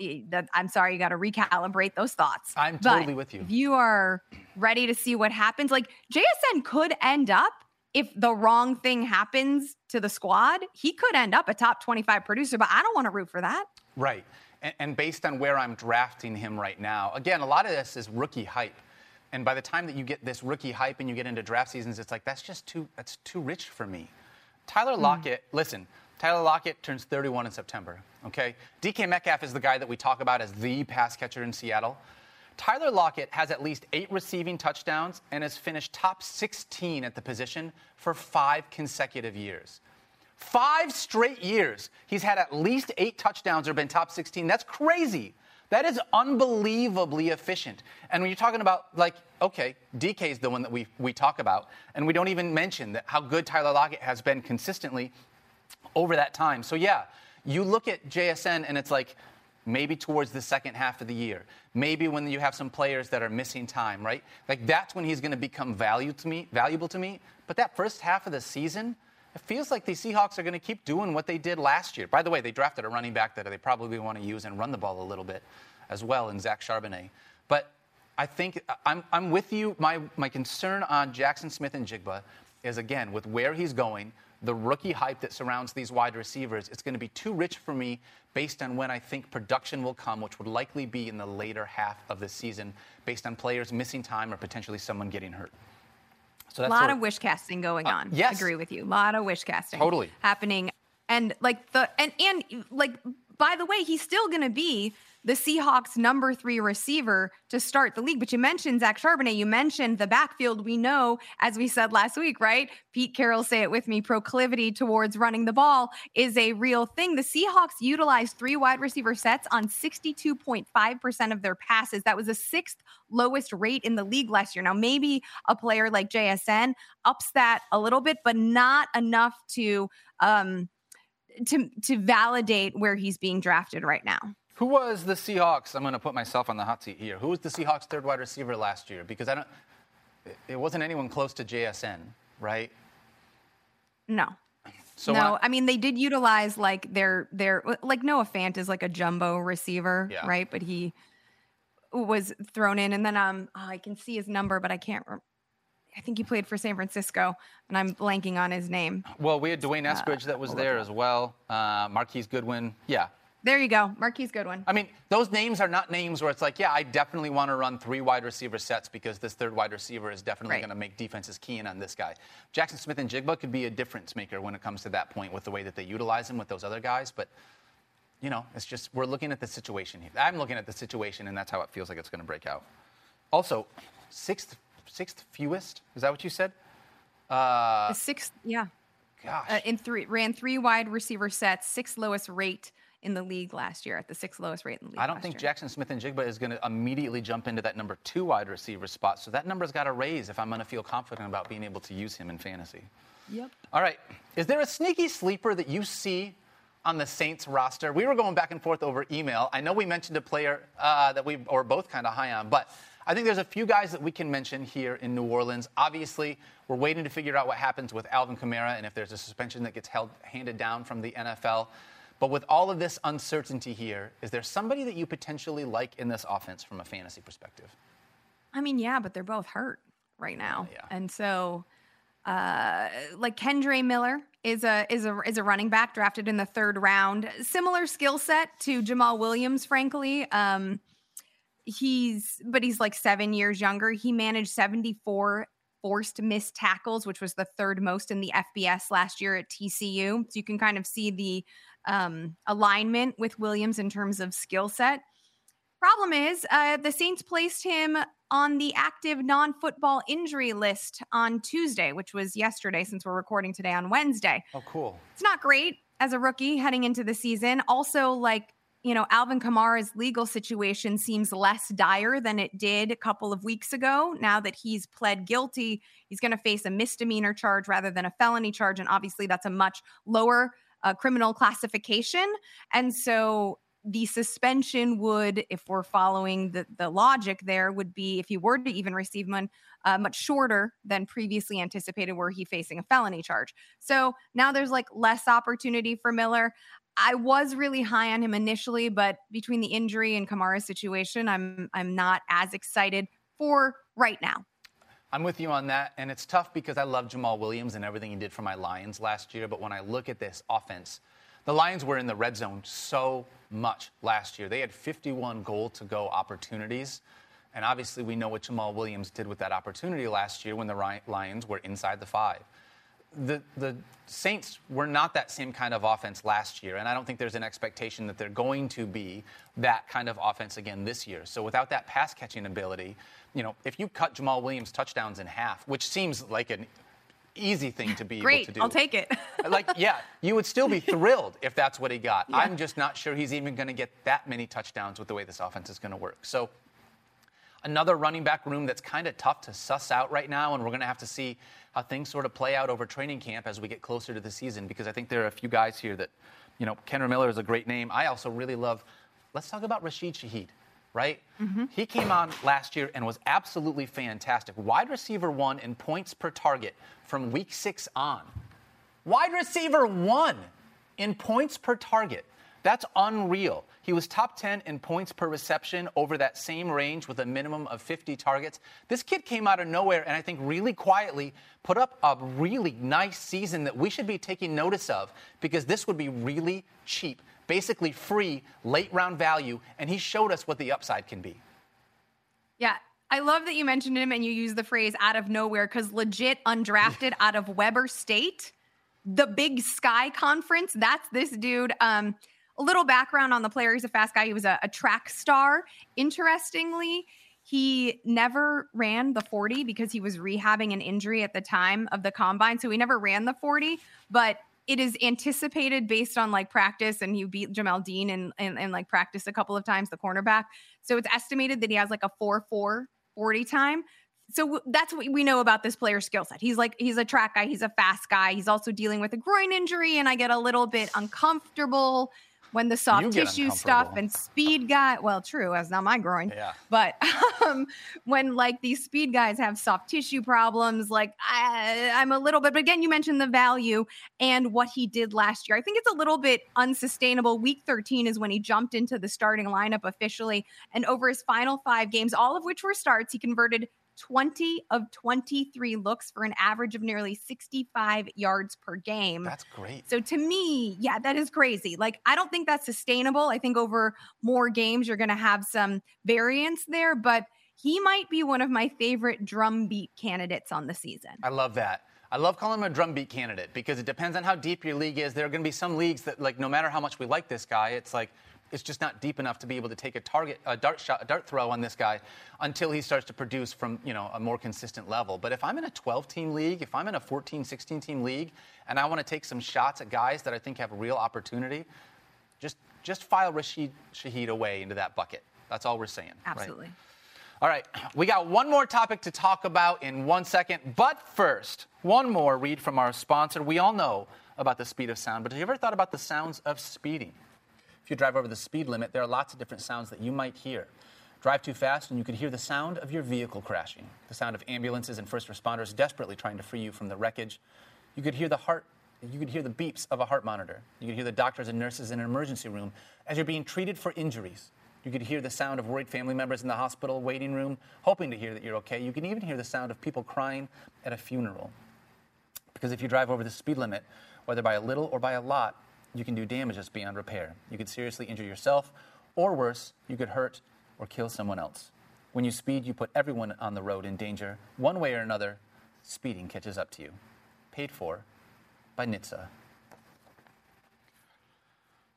[SPEAKER 3] I'm sorry, you got to recalibrate those thoughts.
[SPEAKER 2] I'm
[SPEAKER 3] But
[SPEAKER 2] totally with you.
[SPEAKER 3] If you are ready to see what happens, like JSN could end up if the wrong thing happens to the squad, he could end up a top 25 producer, but I don't want to root for that.
[SPEAKER 2] Right. And, and based on where I'm drafting him right now, again, a lot of this is rookie hype. And by the time that you get this rookie hype and you get into draft seasons, it's like that's just too that's too rich for me. Tyler hmm. Lockett, listen, Tyler Lockett turns 31 in September. Okay, DK Metcalf is the guy that we talk about as the pass catcher in Seattle. Tyler Lockett has at least eight receiving touchdowns and has finished top 16 at the position for five consecutive years. Five straight years, he's had at least eight touchdowns or been top 16. That's crazy. That is unbelievably efficient. And when you're talking about, like, okay, DK is the one that we, we talk about, and we don't even mention that how good Tyler Lockett has been consistently over that time. So, yeah, you look at JSN and it's like maybe towards the second half of the year, maybe when you have some players that are missing time, right? Like, that's when he's going to become value to me, valuable to me. But that first half of the season, it feels like the Seahawks are going to keep doing what they did last year. By the way, they drafted a running back that they probably want to use and run the ball a little bit as well in Zach Charbonnet. But I think uh, I'm, I'm with you. My, my concern on Jaxon Smith-Njigba is, again, with where he's going, the rookie hype that surrounds these wide receivers, it's going to be too rich for me based on when I think production will come, which would likely be in the later half of the season, based on players missing time or potentially someone getting hurt. So that's A
[SPEAKER 3] lot
[SPEAKER 2] sort
[SPEAKER 3] of wish casting going uh, on.
[SPEAKER 2] yes.
[SPEAKER 3] Agree with you. A lot of wish casting.
[SPEAKER 2] Totally.
[SPEAKER 3] Happening. And like the and and like by the way, he's still gonna be the Seahawks number three receiver to start the league. But you mentioned Zach Charbonnet. You mentioned the backfield. We know, as we said last week, right? Pete Carroll, say it with me, proclivity towards running the ball is a real thing. The Seahawks utilized three wide receiver sets on 62.5% of their passes. That was the sixth lowest rate in the league last year. Now, maybe a player like JSN ups that a little bit, but not enough to um to to validate where he's being drafted right now.
[SPEAKER 2] Who was the Seahawks? I'm going to put myself on the hot seat here. Who was the Seahawks' third wide receiver last year? Because I don't. it- wasn't anyone close to JSN, right?
[SPEAKER 3] No.
[SPEAKER 2] So
[SPEAKER 3] no,
[SPEAKER 2] when
[SPEAKER 3] I mean they did utilize like their their like Noah Fant is like a jumbo receiver,
[SPEAKER 2] Yeah.
[SPEAKER 3] right? But he was thrown in, and then um oh, I can see his number, but I can't. Re- I think he played for San Francisco, and I'm blanking on his name.
[SPEAKER 2] well, we had D'Wayne
[SPEAKER 3] Uh,
[SPEAKER 2] Eskridge that was there as well. Uh, Marquise Goodwin, yeah.
[SPEAKER 3] There you go, Marquise Goodwin.
[SPEAKER 2] I mean, those names are not names where it's like, yeah, I definitely want to run three wide receiver sets because this third wide receiver is definitely
[SPEAKER 3] Right.
[SPEAKER 2] going to make defenses key in on this guy. Jaxon Smith-Njigba could be a difference maker when it comes to that point with the way that they utilize him with those other guys, but you know, it's just we're looking at the situation here. I'm looking at the situation, and that's how it feels like it's going to break out. Also, sixth sixth fewest. Is that what you said? Uh,
[SPEAKER 3] the sixth, yeah,
[SPEAKER 2] gosh,
[SPEAKER 3] uh, in three ran three wide receiver sets, sixth lowest rate in the league last year, at the sixth lowest rate in the league.
[SPEAKER 2] I don't think
[SPEAKER 3] year.
[SPEAKER 2] Jaxon Smith-Njigba is going to immediately jump into that number two wide receiver spot. So that number's got to raise if I'm going to feel confident about being able to use him in fantasy.
[SPEAKER 3] Yep.
[SPEAKER 2] All right. Is there a sneaky sleeper that you see on the Saints roster? We were going back and forth over email. I know we mentioned a player uh, that we were both kind of high on, but I think there's a few guys that we can mention here in New Orleans. Obviously, we're waiting to figure out what happens with Alvin Kamara and if there's a suspension that gets held handed down from the NFL. But with all of this uncertainty here, is there somebody that you potentially like in this offense from a fantasy perspective?
[SPEAKER 3] I mean, yeah, but they're both hurt right now,
[SPEAKER 2] Yeah.
[SPEAKER 3] and so uh, like Kendre Miller is a is a is a running back drafted in the third round. Similar skill set to Jamaal Williams, frankly. Um, he's but he's like seven years younger. He managed seventy four forced missed tackles, which was the third most in the FBS last year at TCU. So you can kind of see the um, alignment with Williams in terms of skill set. Problem is, uh, the Saints placed him on the active non football injury list on Tuesday, which was yesterday, since we're recording today on Wednesday.
[SPEAKER 2] Oh, cool.
[SPEAKER 3] It's not great as a rookie heading into the season. Also, like, you know, Alvin Kamara's legal situation seems less dire than it did a couple of weeks ago. Now that he's pled guilty, he's going to face a misdemeanor charge rather than a felony charge. And obviously, that's a much lower uh, criminal classification. And so the suspension would, if we're following the, the logic there, would be if he were to even receive one, uh, much shorter than previously anticipated, were he facing a felony charge. So now there's like less opportunity for Miller. I was really high on him initially, but between the injury and Kamara's situation, I'm I'm not as excited for right now.
[SPEAKER 2] I'm with you on that, and it's tough because I love Jamaal Williams and everything he did for my Lions last year. But when I look at this offense, the Lions were in the red zone so much last year. They had 51 goal to go opportunities. And obviously, we know what Jamaal Williams did with that opportunity last year when the Lions were inside the five. The, the Saints were not that same kind of offense last year, and I don't think there's an expectation that they're going to be that kind of offense again this year. So without that pass catching ability, you know, if you cut Jamaal Williams' touchdowns in half, which seems like an easy thing to be able to do.
[SPEAKER 3] I'll take it.
[SPEAKER 2] like, yeah, you would still be thrilled if that's what he got. I'm just not sure he's even going to get that many touchdowns with the way this offense is going to work. So another running back room that's kind of tough to suss out right now, and we're going to have to see how things sort of play out over training camp as we get closer to the season because I think there are a few guys here that, you know, Kendre Miller is a great name. I also really love, let's talk about Rashid Shaheed, right? Mm-hmm. He came on last year and was absolutely fantastic. Wide receiver one in points per target from week six on. Wide receiver one in points per target. That's unreal. He was top 10 in points per reception over that same range with a minimum of 50 targets. This kid came out of nowhere and I think really quietly put up a really nice season that we should be taking notice of because this would be really cheap, basically free late round value, and he showed us what the upside can be.
[SPEAKER 3] Yeah. I love that you mentioned him and you use the phrase out of nowhere because legit undrafted out of Weber State, the Big Sky Conference. That's this dude. Um, a little background on the player. He's a fast guy. He was a, a track star. Interestingly, he never ran the 40 because he was rehabbing an injury at the time of the combine. So he never ran the 40, but it is anticipated based on like practice and he beat Jamel Dean and, and, like practice a couple of times, the cornerback. So it's estimated that he has like a 4 4 40 time. So that's what we know about this player's skill set. He's like, he's a track guy, he's a fast guy. He's also dealing with a groin injury, and I get a little bit uncomfortable when the soft tissue stuff and speed guy. Well, true, that's not my groin.
[SPEAKER 2] Yeah.
[SPEAKER 3] But um, when like these speed guys have soft tissue problems, like I, I'm a little bit. But again, you mentioned the value and what he did last year. I think it's a little bit unsustainable. Week 13 is when he jumped into the starting lineup officially, and over his final five games, all of which were starts, he converted 20 of 23 looks for an average of nearly 65 yards per game.
[SPEAKER 2] That's great.
[SPEAKER 3] So to me, yeah, that is crazy. Like I don't think that's sustainable. I think over more games you're going to have some variance there, but he might be one of my favorite drumbeat candidates on the season.
[SPEAKER 2] I love that. I love calling him a drumbeat candidate because it depends on how deep your league is. There are going to be some leagues that, like, no matter how much we like this guy, it's like it's just not deep enough to be able to take a target, a dart shot, a dart throw on this guy until he starts to produce from, you know, a more consistent level. But if I'm in a 12-team league, if I'm in a 14, 16-team league, and I want to take some shots at guys that I think have a real opportunity, just just file Rashid Shaheed away into that bucket. That's all we're saying. right?
[SPEAKER 3] Absolutely.
[SPEAKER 2] All right, we got one more topic to talk about in one second. But first, one more read from our sponsor. We all know about the speed of sound, but have you ever thought about the sounds of speeding? If you drive over the speed limit, there are lots of different sounds that you might hear. Drive too fast, and you could hear the sound of your vehicle crashing, the sound of ambulances and first responders desperately trying to free you from the wreckage. You could hear the heart. You could hear the beeps of a heart monitor. You could hear the doctors and nurses in an emergency room as you're being treated for injuries. You could hear the sound of worried family members in the hospital waiting room, hoping to hear that you're okay. You can even hear the sound of people crying at a funeral. Because if you drive over the speed limit, whether by a little or by a lot, you can do damages beyond repair. You could seriously injure yourself, or worse, you could hurt or kill someone else. When you speed, you put everyone on the road in danger. One way or another, speeding catches up to you. Paid for by NHTSA.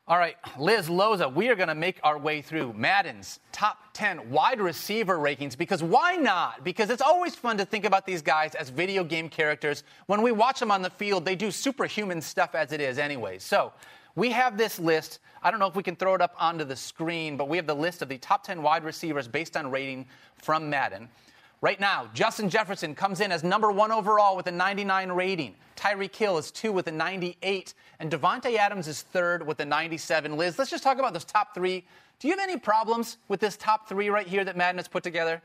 [SPEAKER 2] All right, Liz Loza, we are going to make our way through Madden's top 10 wide receiver rankings because why not? Because it's always fun to think about these guys as video game characters. When we watch them on the field, they do superhuman stuff as it is, anyway. So we have this list. I don't know if we can throw it up onto the screen, but we have the list of the top 10 wide receivers based on rating from Madden. Right now, Justin Jefferson comes in as number one overall with a 99 rating. Tyreek Hill is two with a 98. And Davante Adams is third with a 97. Liz, let's just talk about those top three. Do you have any problems with this top three right here that Madden has put together?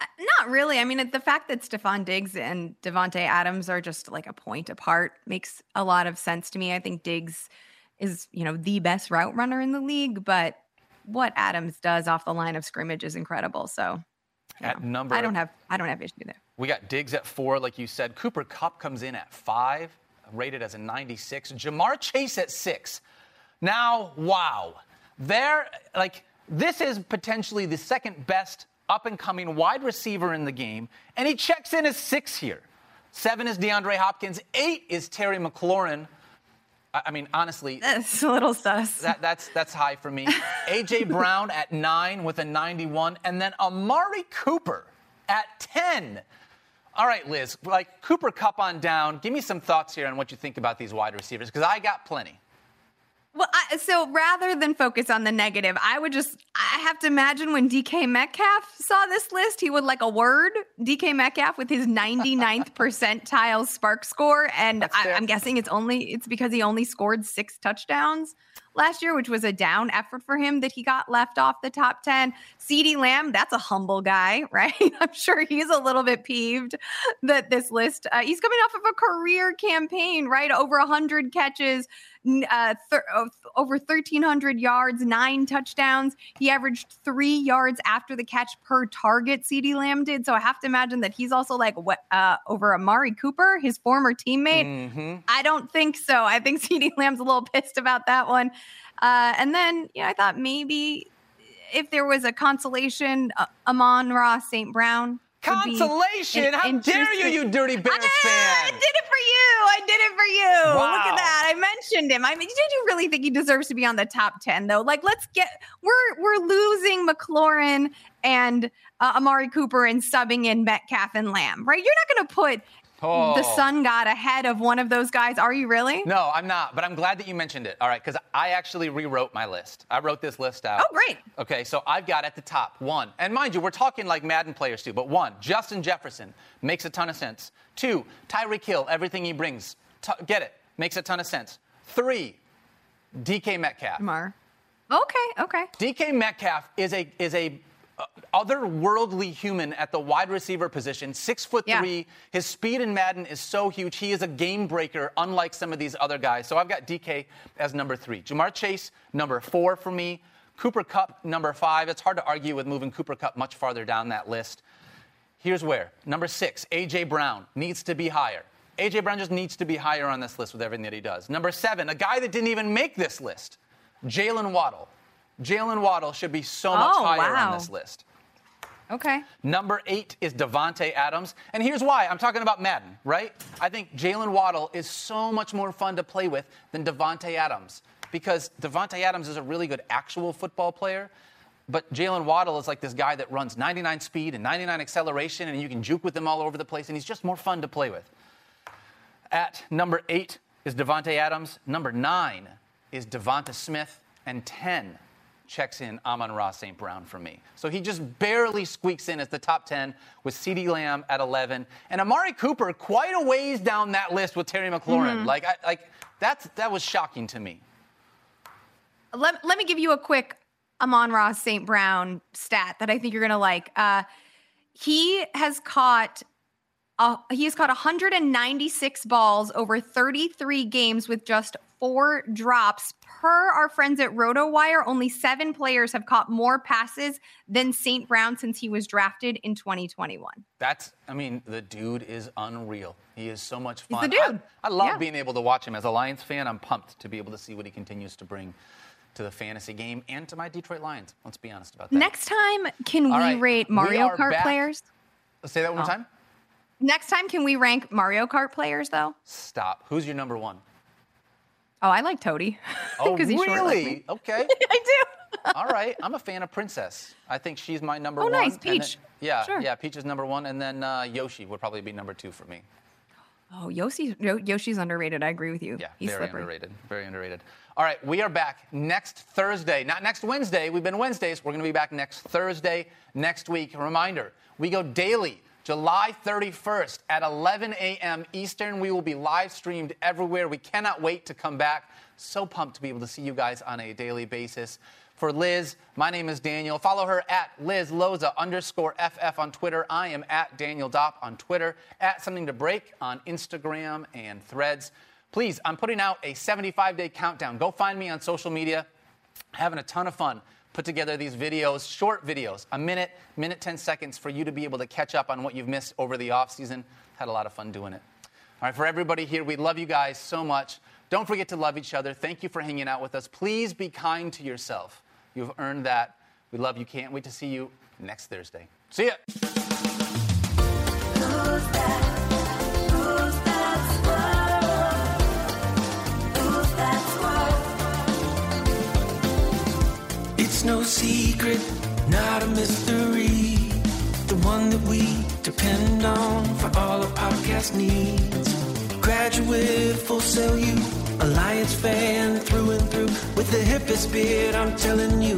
[SPEAKER 3] Uh, Not really. I mean, the fact that Stefon Diggs and Davante Adams are just like a point apart makes a lot of sense to me. I think Diggs is, you know, the best route runner in the league, but what Adams does off the line of scrimmage is incredible. So,
[SPEAKER 2] At number-
[SPEAKER 3] I don't have I don't have issue there.
[SPEAKER 2] We got Diggs at four, like you said. Cooper Kupp comes in at five, rated as a 96. Ja'Marr Chase at six. Now, wow. There, like, this is potentially the second best up and coming wide receiver in the game, and he checks in as six here. Seven is DeAndre Hopkins. Eight is Terry McLaurin. I mean, honestly,
[SPEAKER 3] That's a little sus.
[SPEAKER 2] that, that's that's high for me. AJ Brown at nine with a 91, and then Amari Cooper at 10. All right, Liz, like Cooper Kupp on down. Give me some thoughts here on what you think about these wide receivers, because I got plenty.
[SPEAKER 3] Well, I, so rather than focus on the negative, I would just, I have to imagine when DK Metcalf saw this list, he would like a word, DK Metcalf with his 99th percentile SPARQ score. And I, I'm guessing it's only, it's because he only scored six touchdowns last year, which was a down effort for him that he got left off the top 10. CeeDee Lamb, that's a humble guy, right? I'm sure he's a little bit peeved that this list, uh, he's coming off of a career campaign, right? Over 100 catches, uh, thir- uh, over 1,300 yards, nine touchdowns. He averaged three yards after the catch per target, CeeDee Lamb did. So I have to imagine that he's also like what uh, over Amari Cooper, his former teammate.
[SPEAKER 2] hmm
[SPEAKER 3] I don't think so. I think CeeDee Lamb's a little pissed about that one. Uh, and then, you know, I thought maybe if there was a consolation, uh, Amon-Ra St. Brown.
[SPEAKER 2] Consolation? How dare you, you dirty Bears
[SPEAKER 3] I, I did it for you. I did it for you.
[SPEAKER 2] Wow.
[SPEAKER 3] Look at that. I mentioned him. I mean, did you really think he deserves to be on the top 10 though? Like let's get we're we're losing McLaurin and uh, Amari Cooper and subbing in Metcalf and Lamb, right? You're not going to put the
[SPEAKER 2] Oh.
[SPEAKER 3] Sun God ahead of one of those guys, are you really?
[SPEAKER 2] No, I'm not, but I'm glad that you mentioned it. All right, because I actually rewrote my list. I wrote this list out.
[SPEAKER 3] Oh, great.
[SPEAKER 2] Okay, so I've got at the top one, and mind you, we're talking like Madden players too, but one, Justin Jefferson makes a ton of sense. Two, Tyreek Hill, everything he brings, t- get it, makes a ton of sense. Three, DK Metcalf.
[SPEAKER 3] Mar. Okay, okay.
[SPEAKER 2] DK Metcalf is a is a Uh, otherworldly human at the wide receiver position. Six foot
[SPEAKER 3] Yeah.
[SPEAKER 2] three. His speed in Madden is so huge. He is a game breaker, unlike some of these other guys. So I've got DK as number three. Ja'Marr Chase number four for me. Cooper Kupp number five. It's hard to argue with moving Cooper Kupp much farther down that list. Here's where. Number six, A.J. Brown needs to be higher. A.J. Brown just needs to be higher on this list with everything that he does. Number seven, a guy that didn't even make this list, Jaylen Waddle. Jaylen Waddle should be so much
[SPEAKER 3] Oh,
[SPEAKER 2] higher
[SPEAKER 3] wow.
[SPEAKER 2] on this list.
[SPEAKER 3] Okay.
[SPEAKER 2] Number eight is Davante Adams. And here's why. I'm talking about Madden, right? I think Jaylen Waddle is so much more fun to play with than Davante Adams because Davante Adams is a really good actual football player. But Jaylen Waddle is like this guy that runs 99 speed and 99 acceleration, and you can juke with him all over the place, and he's just more fun to play with. At number eight is Davante Adams. Number nine is DeVonta Smith, and ten checks in Amon-Ra St. Brown for me. So he just barely squeaks in as the top 10 with CeeDee Lamb at 11. And Amari Cooper quite a ways down that list with Terry McLaurin. Like, I, like that's, that was shocking to me.
[SPEAKER 3] Let, let me give you a quick Amon-Ra St. Brown stat that I think you're going to like. Uh, he has caught. Uh, he has caught 196 balls over 33 games with just four drops. Per our friends at RotoWire, only seven players have caught more passes than St. Brown since he was drafted in 2021.
[SPEAKER 2] That's, I mean, the dude is unreal. He is so much fun.
[SPEAKER 3] He's
[SPEAKER 2] the
[SPEAKER 3] dude.
[SPEAKER 2] I, love
[SPEAKER 3] Yeah.
[SPEAKER 2] being able to watch him. As a Lions fan, I'm pumped to be able to see what he continues to bring to the fantasy game and to my Detroit Lions. Let's be honest about that.
[SPEAKER 3] Next time, can
[SPEAKER 2] All
[SPEAKER 3] we
[SPEAKER 2] right,
[SPEAKER 3] rate Mario
[SPEAKER 2] are
[SPEAKER 3] Kart
[SPEAKER 2] back.
[SPEAKER 3] players?
[SPEAKER 2] Say that one more
[SPEAKER 3] Oh.
[SPEAKER 2] time.
[SPEAKER 3] Next time, can we rank Mario Kart players though?
[SPEAKER 2] Stop. Who's your number one?
[SPEAKER 3] Oh, I like Toady.
[SPEAKER 2] Oh,
[SPEAKER 3] 'Cause he's short like
[SPEAKER 2] really? okay.
[SPEAKER 3] I do.
[SPEAKER 2] All right. I'm a fan of Princess. I think she's my number
[SPEAKER 3] Oh,
[SPEAKER 2] one.
[SPEAKER 3] nice.
[SPEAKER 2] and then-
[SPEAKER 3] Peach.
[SPEAKER 2] yeah,
[SPEAKER 3] Sure.
[SPEAKER 2] yeah. Peach is number one, and then uh, Yoshi would probably be number two for me.
[SPEAKER 3] Oh, Yoshi, Yo- Yoshi's underrated. I agree with you.
[SPEAKER 2] Yeah,
[SPEAKER 3] He's
[SPEAKER 2] very
[SPEAKER 3] slippery.
[SPEAKER 2] underrated. Very underrated. All right, we are back next Thursday. Not next Wednesday. We've been Wednesdays. We're going to be back next Thursday next week. Reminder we go daily. July 31st at 11 a.m. Eastern. We will be live streamed everywhere. We cannot wait to come back. So pumped to be able to see you guys on a daily basis. For Liz, my name is Daniel. Follow her at Liz Loza underscore FF on Twitter. I am at Daniel Dopp on Twitter, at Something to Break on Instagram and Threads. Please, I'm putting out a 75 day countdown. Go find me on social media. Having a ton of fun. Put together these videos, short videos, a minute, minute 10 seconds for you to be able to catch up on what you've missed over the off season. Had a lot of fun doing it. All right, for everybody here, we love you guys so much. Don't forget to love each other. Thank you for hanging out with us. Please be kind to yourself. You've earned that. We love you. Can't wait to see you next Thursday. See ya.
[SPEAKER 1] It's no secret, not a mystery. The one that we depend on for all our podcast needs. Graduate, full sell you, Alliance fan through and through. With the hippest beard, I'm telling you.